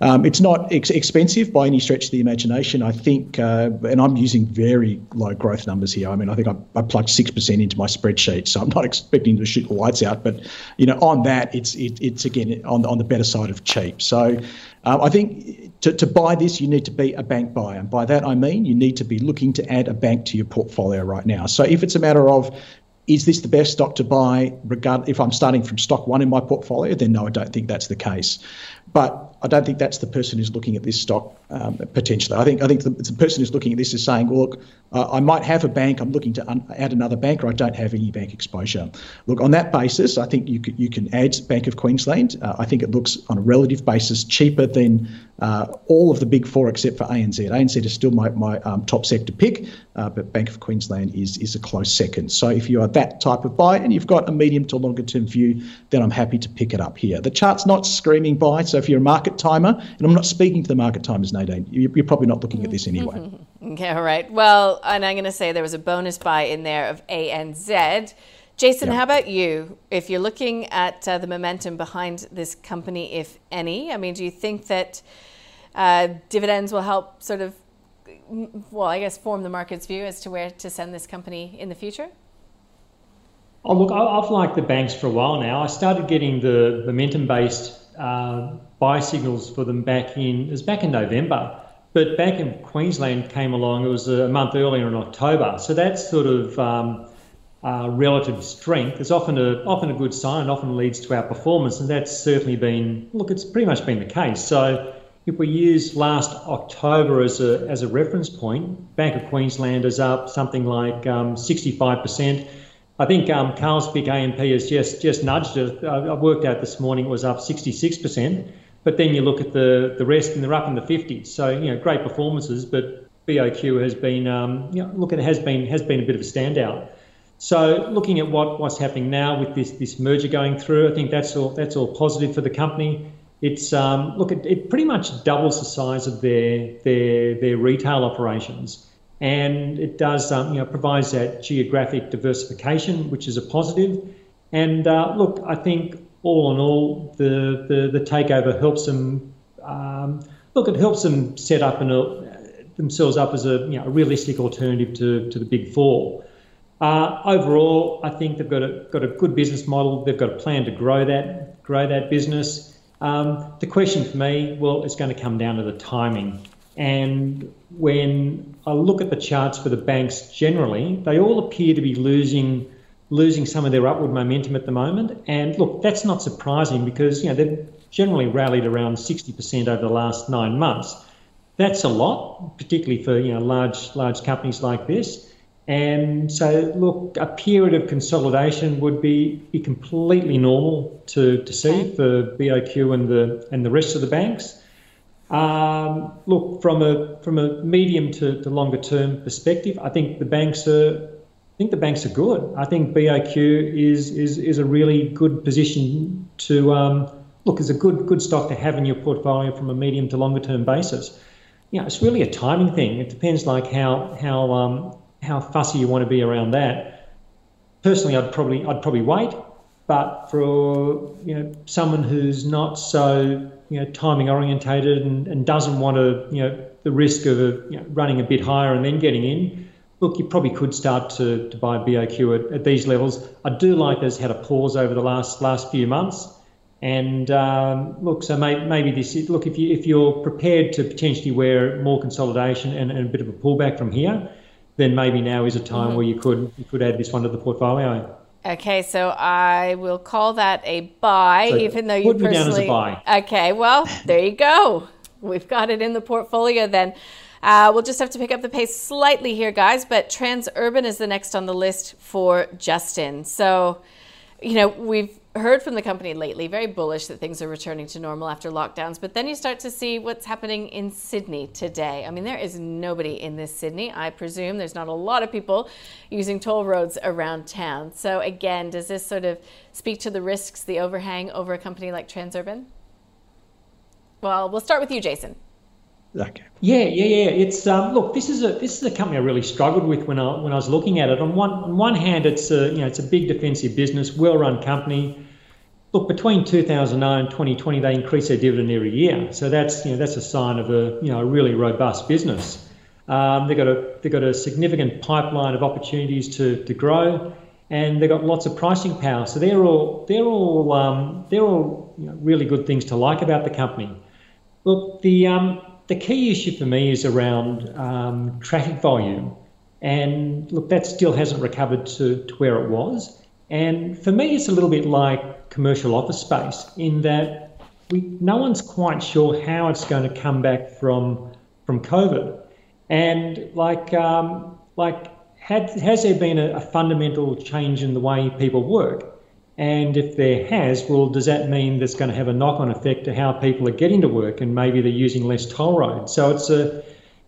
Um, it's not ex- expensive by any stretch of the imagination. I think, uh, and I'm using very low growth numbers here. I mean, I think I, I plugged 6% into my spreadsheet, so I'm not expecting to shoot the lights out, but, you know, on that, it's, it, it's again, on, on the better side of cheap. So um, I think to, to buy this, you need to be a bank buyer. And by that, I mean you need to be looking to add a bank to your portfolio right now. So if it's a matter of is this the best stock to buy regard if I'm starting from stock one in my portfolio, then no, I don't think that's the case. But I don't think that's the person who's looking at this stock um, potentially. I think I think the, the, person who's looking at this is saying, well, look, uh, I might have a bank. I'm looking to un- add another bank, or I don't have any bank exposure. Look, on that basis, I think you can, you can add Bank of Queensland. Uh, I think it looks on a relative basis cheaper than uh, all of the big four except for ANZ. ANZ is still my, my um, top sector pick, uh, but Bank of Queensland is is a close second. So if you are that type of buy and you've got a medium to longer term view, then I'm happy to pick it up here. The chart's not screaming buy, so if you're a market timer, and I'm not speaking to the market timers, Nadine, you're probably not looking at this anyway. okay, all right. Well, and I'm going to say there was a bonus buy in there of ANZ. Jason, how about you? If you're looking at uh, the momentum behind this company, if any, I mean, do you think that uh, dividends will help sort of, well, I guess, form the market's view as to where to send this company in the future? Oh, look, I've liked the banks for a while now. I started getting the momentum based uh, buy signals for them back in, it was back in November. But Bank in Queensland came along, it was a month earlier in October. So that sort of um, uh, relative strength is often a, often a good sign, often leads to our performance. And that's certainly been, look, it's pretty much been the case. So if we use last October as a, as a reference point, Bank of Queensland is up something like um, 65%. I think um, pick AMP has just just nudged it. I worked out this morning it was up 66%. But then you look at the the rest and they're up in the 50s. So you know great performances, but BOQ has been um, you know, look it has been has been a bit of a standout. So looking at what, what's happening now with this this merger going through, I think that's all that's all positive for the company. It's um, look it, it pretty much doubles the size of their their their retail operations and it does um, you know provides that geographic diversification, which is a positive. And uh, look, I think all in all, the the, the takeover helps them. Um, look, it helps them set up and uh, themselves up as a you know realistic alternative to, to the big four. Uh, overall, I think they've got a got a good business model. They've got a plan to grow that grow that business. Um, the question for me, well, it's going to come down to the timing. And when I look at the charts for the banks generally, they all appear to be losing losing some of their upward momentum at the moment. And look, that's not surprising because you know they've generally rallied around 60% over the last nine months. That's a lot, particularly for you know large large companies like this. And so, look, a period of consolidation would be, be completely normal to, to see for BOQ and the and the rest of the banks. Um, look, from a from a medium to, to longer term perspective, I think the banks are I think the banks are good. I think BOQ is is is a really good position to um, look as a good good stock to have in your portfolio from a medium to longer term basis. You know, it's really a timing thing. It depends like how how um, how fussy you want to be around that. Personally, I'd probably I'd probably wait, but for you know someone who's not so you know, timing orientated and, and doesn't want to, you know, the risk of you know, running a bit higher and then getting in, look, you probably could start to, to buy BOQ at, at these levels. I do like there's had a pause over the last last few months. And um, look, so may, maybe this is, look if you if you're prepared to potentially wear more consolidation and, and a bit of a pullback from here, then maybe now is a time mm-hmm. where you could you could add this one to the portfolio. Okay, so I will call that a buy, so even though you personally. Put down as a buy. Okay, well, there you go. We've got it in the portfolio then. Uh, we'll just have to pick up the pace slightly here, guys. But Transurban is the next on the list for Justin. So, you know, we've heard from the company lately, very bullish that things are returning to normal after lockdowns. But then you start to see what's happening in Sydney today. I mean, there is nobody in this Sydney. I presume there's not a lot of people using toll roads around town. So, again, does this sort of speak to the risks, the overhang over a company like Transurban? Well, we'll start with you, Jason. Okay. Yeah, yeah, yeah. It's um, look. This is a this is a company I really struggled with when I when I was looking at it. On one on one hand, it's a you know it's a big defensive business, well run company. Look, between 2009 and 2020, they increase their dividend every year. So that's you know that's a sign of a you know a really robust business. Um, they've got a they've got a significant pipeline of opportunities to to grow, and they've got lots of pricing power. So they're all they're all um, they're all you know, really good things to like about the company. Look, the um, the key issue for me is around um, traffic volume. And look, that still hasn't recovered to, to where it was. And for me, it's a little bit like commercial office space in that we, no one's quite sure how it's going to come back from from COVID. And like um, like had, has there been a, a fundamental change in the way people work? And if there has, well, does that mean that's going to have a knock-on effect to how people are getting to work, and maybe they're using less toll roads? So it's a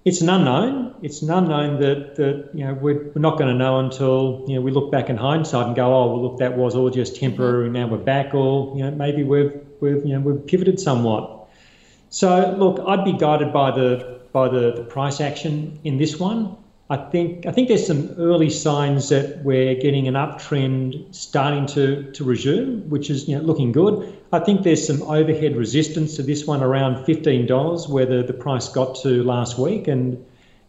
it's an unknown. It's an unknown that, that you know we're, we're not going to know until you know we look back in hindsight and go, oh well, look, that was all just temporary. Now we're back, or you know maybe we've we've you know we've pivoted somewhat. So look, I'd be guided by the by the, the price action in this one. I think I think there's some early signs that we're getting an uptrend starting to, to resume, which is you know looking good. I think there's some overhead resistance to this one around fifteen dollars, where the, the price got to last week, and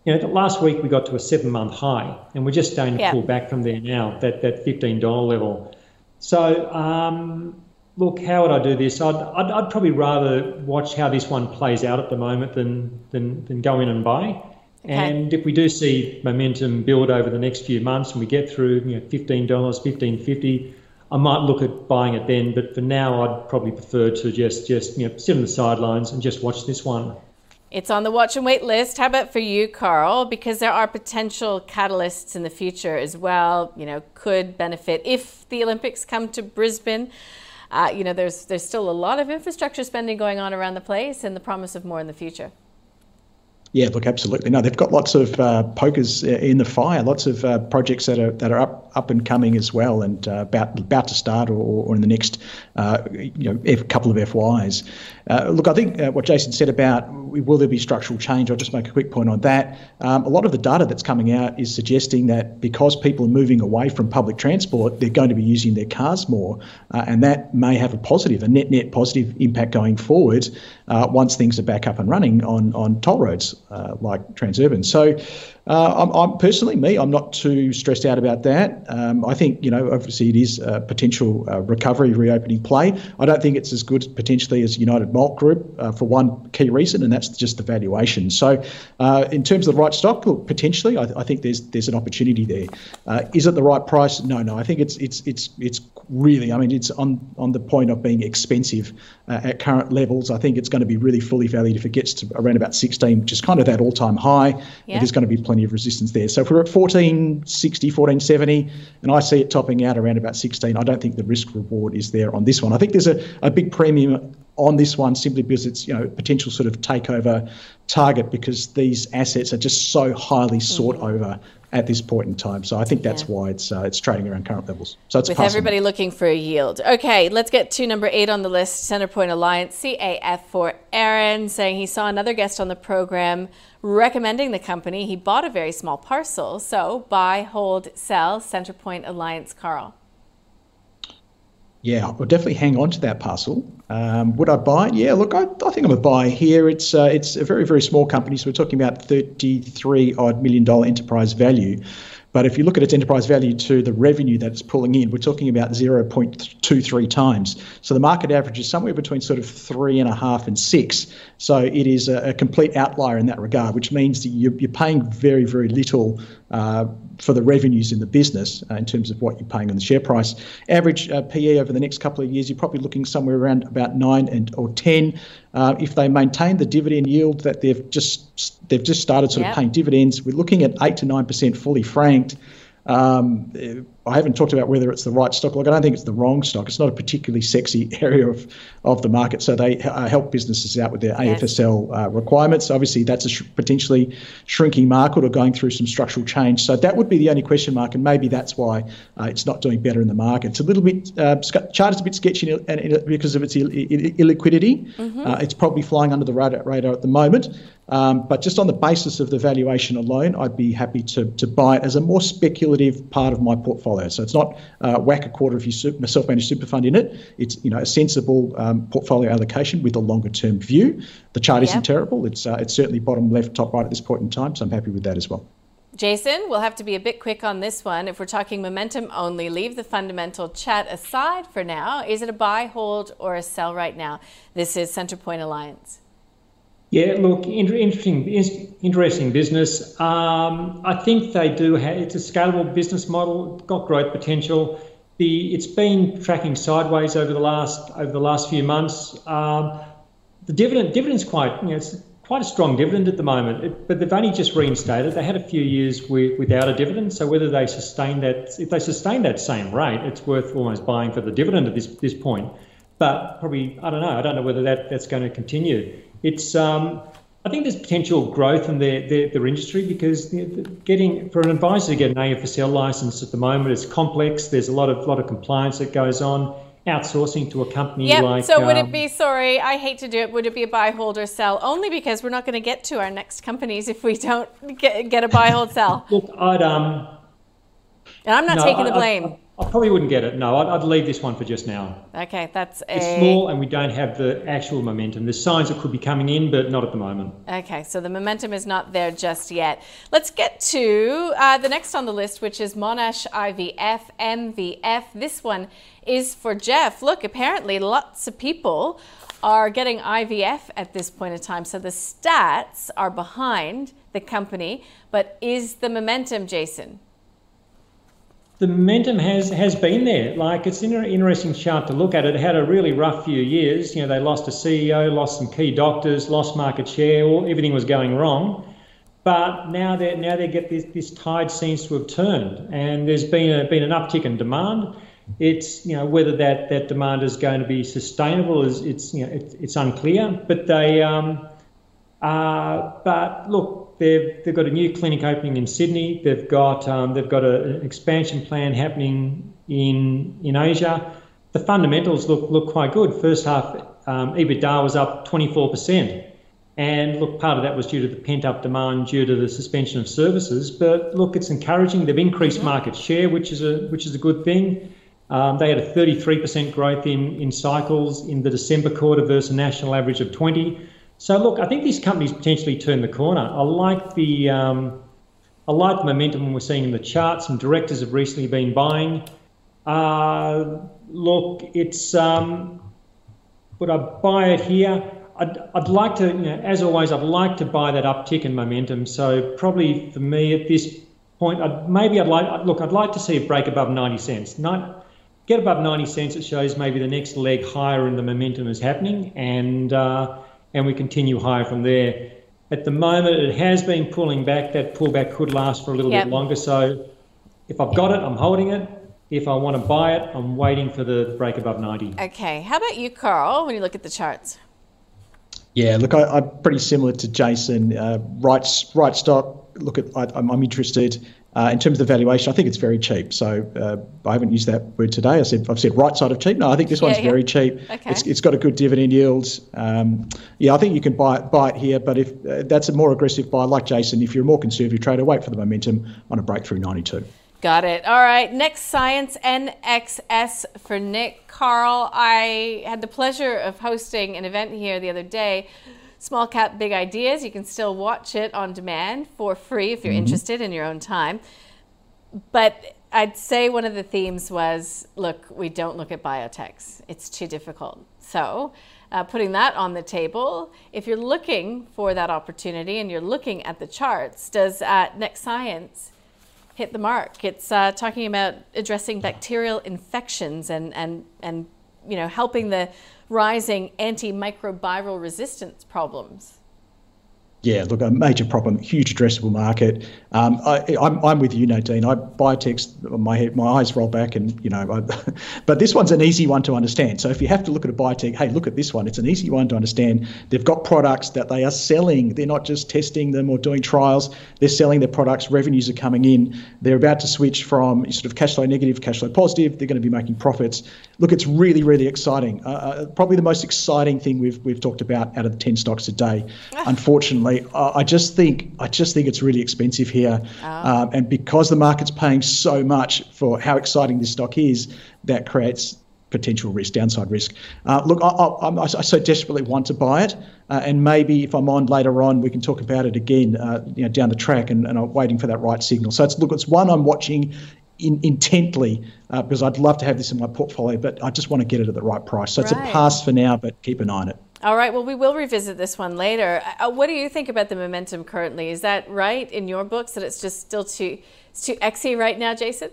you know last week we got to a seven month high, and we're just starting to yeah. pull back from there now. That that fifteen dollar level. So um, look, how would I do this? I'd, I'd, I'd probably rather watch how this one plays out at the moment than than, than go in and buy. Okay. And if we do see momentum build over the next few months and we get through you know, $15, $15.50, I might look at buying it then. But for now, I'd probably prefer to just, just you know, sit on the sidelines and just watch this one. It's on the watch and wait list. How about for you, Carl? Because there are potential catalysts in the future as well. You know, could benefit if the Olympics come to Brisbane. Uh, you know, there's there's still a lot of infrastructure spending going on around the place, and the promise of more in the future. Yeah, look, absolutely. No, they've got lots of uh, pokers uh, in the fire, lots of uh, projects that are that are up up and coming as well, and uh, about about to start or, or in the next uh, you know couple of FYs. Uh, look, I think what Jason said about will there be structural change? I'll just make a quick point on that. Um, a lot of the data that's coming out is suggesting that because people are moving away from public transport, they're going to be using their cars more, and that may have a positive, a net net positive impact going forward once things are back up and running on on toll roads uh, like Transurban. So uh, I'm, I'm, personally me. I'm not too stressed out about that. Um, I think you know, obviously, it is a potential uh, recovery, reopening play. I don't think it's as good potentially as United Malt Group uh, for one key reason, and that's just the valuation. So, uh, in terms of the right stock, look, potentially, I, I think there's there's an opportunity there. Uh, is it the right price? No, no. I think it's it's it's it's really. I mean, it's on on the point of being expensive uh, at current levels. I think it's going to be really fully valued if it gets to around about 16, which is kind of that all-time high. Yeah. There's going to be plenty plenty of resistance there. So if we're at 1460, 1470, and I see it topping out around about 16, I don't think the risk reward is there on this one. I think there's a, a big premium on this one simply because it's you know potential sort of takeover target because these assets are just so highly sought mm-hmm. over at this point in time. So I think that's yeah. why it's uh, it's trading around current levels. So it's with everybody looking for a yield. Okay, let's get to number eight on the list. Centrepoint Alliance CAF for Aaron saying he saw another guest on the program recommending the company. He bought a very small parcel. So buy, hold, sell. Centrepoint Alliance, Carl. Yeah, I'll definitely hang on to that parcel. Um, would I buy it? Yeah, look, I, I think I'm a buy here. It's uh, it's a very very small company, so we're talking about 33 odd million dollar enterprise value. But if you look at its enterprise value to the revenue that it's pulling in, we're talking about 0.23 times. So the market average is somewhere between sort of three and a half and six. So it is a, a complete outlier in that regard, which means that you're, you're paying very, very little uh, for the revenues in the business uh, in terms of what you're paying on the share price. Average uh, PE over the next couple of years, you're probably looking somewhere around about nine and or ten. Uh, if they maintain the dividend yield that they've just they've just started sort yep. of paying dividends, we're looking at eight to nine percent fully franked. Um, I haven't talked about whether it's the right stock. Look, I don't think it's the wrong stock. It's not a particularly sexy area of, of the market. So they uh, help businesses out with their yes. AFSL uh, requirements. Obviously, that's a sh- potentially shrinking market or going through some structural change. So that would be the only question mark, and maybe that's why uh, it's not doing better in the market. It's a little bit uh, charted a bit sketchy because of its Ill- illiquidity. Mm-hmm. Uh, it's probably flying under the radar, radar at the moment. Um, but just on the basis of the valuation alone, I'd be happy to, to buy it as a more speculative part of my portfolio. So it's not uh, whack a quarter of your super, self-managed super fund in it. It's you know a sensible um, portfolio allocation with a longer-term view. The chart yep. isn't terrible. It's uh, it's certainly bottom left, top right at this point in time. So I'm happy with that as well. Jason, we'll have to be a bit quick on this one. If we're talking momentum only, leave the fundamental chat aside for now. Is it a buy, hold, or a sell right now? This is Centrepoint Alliance. Yeah, look, interesting, interesting business. Um, I think they do have. It's a scalable business model, got growth potential. The it's been tracking sideways over the last over the last few months. Um, the dividend dividend's quite you know it's quite a strong dividend at the moment, it, but they've only just reinstated. They had a few years with, without a dividend, so whether they sustain that, if they sustain that same rate, it's worth almost buying for the dividend at this this point. But probably I don't know. I don't know whether that that's going to continue it's um, I think there's potential growth in their, their, their industry because getting for an advisor to get an AFSL license at the moment is complex. There's a lot of lot of compliance that goes on. Outsourcing to a company yep. like. So would um, it be? Sorry, I hate to do it. Would it be a buy, hold, or sell? Only because we're not going to get to our next companies if we don't get, get a buy, hold, sell. Look, I'd um. And I'm not no, taking the blame. I, I probably wouldn't get it. No, I'd, I'd, leave this one for just now. Okay, that's a... It's small and we don't have the actual momentum. There's signs it could be coming in, but not at the moment. Okay, so the momentum is not there just yet. Let's get to uh, the next on the list, which is Monash IVF, MVF. This one is for Jeff. Look, apparently lots of people are getting IVF at this point in time. So the stats are behind the company, but is the momentum, Jason? The momentum has has been there. Like it's an interesting chart to look at. It had a really rough few years. You know, they lost a CEO, lost some key doctors, lost market share. All, everything was going wrong. But now they now they get this this tide seems to have turned, and there's been a been an uptick in demand. It's you know whether that that demand is going to be sustainable is it's you know it, it's unclear. But they um, uh, but look, they've they've got a new clinic opening in Sydney. They've got um, they've got a, an expansion plan happening in in Asia. The fundamentals look look quite good. First half um, EBITDA was up 24 percent, and look, part of that was due to the pent up demand due to the suspension of services. But look, it's encouraging. They've increased market share, which is a which is a good thing. Um, they had a 33% growth in, in cycles in the December quarter versus a national average of 20. So look, I think these companies potentially turn the corner. I like the um, I like the momentum we're seeing in the charts. Some directors have recently been buying. Uh, look, it's um, would I buy it here? I'd, I'd like to, you know, as always, I'd like to buy that uptick in momentum. So probably for me at this point, I'd, maybe I'd like look, I'd like to see it break above 90 cents. Not, get above 90 cents. It shows maybe the next leg higher in the momentum is happening, and uh, and we continue higher from there. At the moment, it has been pulling back. That pullback could last for a little yep. bit longer. So if I've got it, I'm holding it. If I want to buy it, I'm waiting for the break above 90. Okay. How about you, Carl, when you look at the charts? Yeah, look, I, am pretty similar to Jason. Uh, right, right stock. Look at, I, am interested. Uh, in terms of the valuation, I think it's very cheap. So uh, I haven't used that word today. I said I've said right side of cheap. No, I think this one's yeah, very cheap. Okay. It's, it's got a good dividend yield. Um, yeah, I think you can buy it, buy it here. But if uh, that's a more aggressive buy, like Jason, if you're a more conservative trader, wait for the momentum on a breakthrough 92. Got it. All right. Next Science NXS for Nick Carl. I had the pleasure of hosting an event here the other day Small Cap Big Ideas. You can still watch it on demand for free if you're mm-hmm. interested in your own time. But I'd say one of the themes was look, we don't look at biotechs, it's too difficult. So, uh, putting that on the table, if you're looking for that opportunity and you're looking at the charts, does uh, Next Science hit the mark. It's uh, talking about addressing bacterial infections and, and, and you know, helping the rising antimicrobial resistance problems. Yeah, look, a major problem, huge addressable market. Um, I, am I'm, I'm with you, Nadine. I biotechs, my head, my eyes roll back, and you know, I, but this one's an easy one to understand. So if you have to look at a biotech, hey, look at this one. It's an easy one to understand. They've got products that they are selling. They're not just testing them or doing trials. They're selling their products. Revenues are coming in. They're about to switch from sort of cash flow negative, cash flow positive. They're going to be making profits. Look, it's really, really exciting. Uh, uh probably the most exciting thing we've we've talked about out of the ten stocks today. Unfortunately I just think I just think it's really expensive here, oh. um, and because the market's paying so much for how exciting this stock is, that creates potential risk, downside risk. Uh, look, I, I, I, so desperately want to buy it, uh, and maybe if I'm on later on, we can talk about it again, uh, you know, down the track, and, and, I'm waiting for that right signal. So it's look, it's one I'm watching in, intently uh, because I'd love to have this in my portfolio, but I just want to get it at the right price. So right. it's a pass for now, but keep an eye on it. All right. Well, we will revisit this one later. Uh, what do you think about the momentum currently? Is that right in your books that it's just still too it's too exy right now, Jason?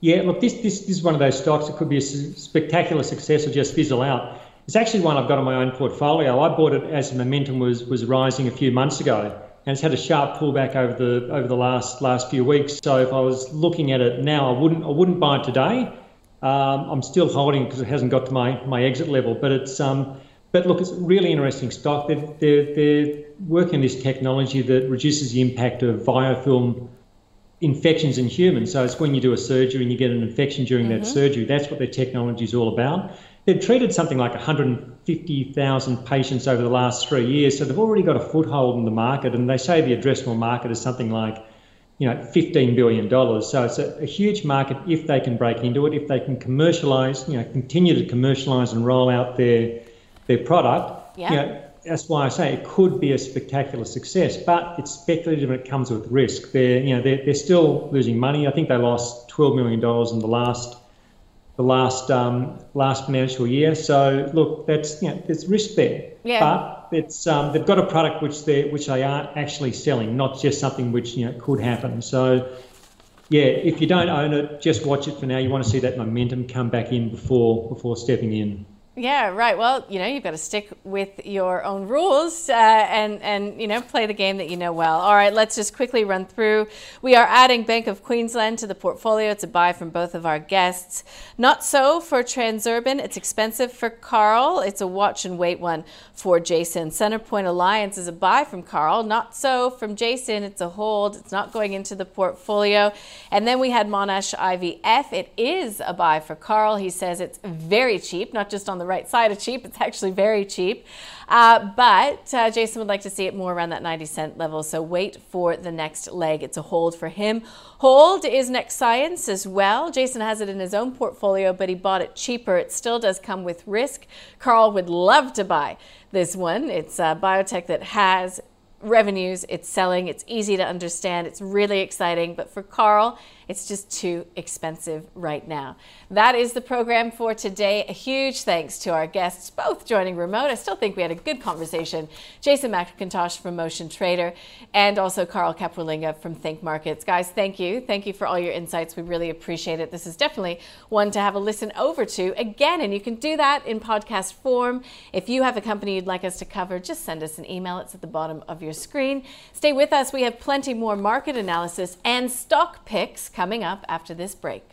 Yeah. Look, this this, this is one of those stocks that could be a spectacular success or just fizzle out. It's actually one I've got in my own portfolio. I bought it as the momentum was was rising a few months ago, and it's had a sharp pullback over the over the last last few weeks. So if I was looking at it now, I wouldn't I wouldn't buy it today. Um, I'm still holding because it hasn't got to my, my exit level, but it's um, but look, it's a really interesting stock. They're, they're, they're working this technology that reduces the impact of biofilm infections in humans. So it's when you do a surgery and you get an infection during mm-hmm. that surgery. That's what their technology is all about. They've treated something like 150,000 patients over the last three years, so they've already got a foothold in the market. And they say the addressable market is something like, you know, $15 billion. So it's a, a huge market if they can break into it, if they can commercialise, you know, continue to commercialise and roll out their their product, yeah. You know, that's why I say it could be a spectacular success, but it's speculative and it comes with risk. They're, you know, they're, they're still losing money. I think they lost $12 million in the last the last um, last financial year. So look, that's you know, there's risk there. Yeah. But it's um, they've got a product which they which they are actually selling, not just something which you know could happen. So yeah, if you don't own it, just watch it for now. You want to see that momentum come back in before before stepping in. Yeah, right. Well, you know, you've got to stick with your own rules uh, and and you know play the game that you know well. All right, let's just quickly run through. We are adding Bank of Queensland to the portfolio. It's a buy from both of our guests. Not so for Transurban. It's expensive for Carl. It's a watch and wait one for Jason. Centrepoint Alliance is a buy from Carl. Not so from Jason. It's a hold. It's not going into the portfolio. And then we had Monash IVF. It is a buy for Carl. He says it's very cheap, not just on the right side of cheap. It's actually very cheap. Uh, but uh, Jason would like to see it more around that 90 cent level. So wait for the next leg. It's a hold for him. Hold is Next Science as well. Jason has it in his own portfolio, but he bought it cheaper. It still does come with risk. Carl would love to buy this one. It's a biotech that has revenues, it's selling, it's easy to understand, it's really exciting. But for Carl, it's just too expensive right now. That is the program for today. A huge thanks to our guests, both joining remote. I still think we had a good conversation. Jason McIntosh from Motion Trader and also Carl Capolingua from Think Markets. Guys, thank you. Thank you for all your insights. We really appreciate it. This is definitely one to have a listen over to again, and you can do that in podcast form. If you have a company you'd like us to cover, just send us an email. It's at the bottom of your screen. Stay with us. We have plenty more market analysis and stock picks coming up after this break.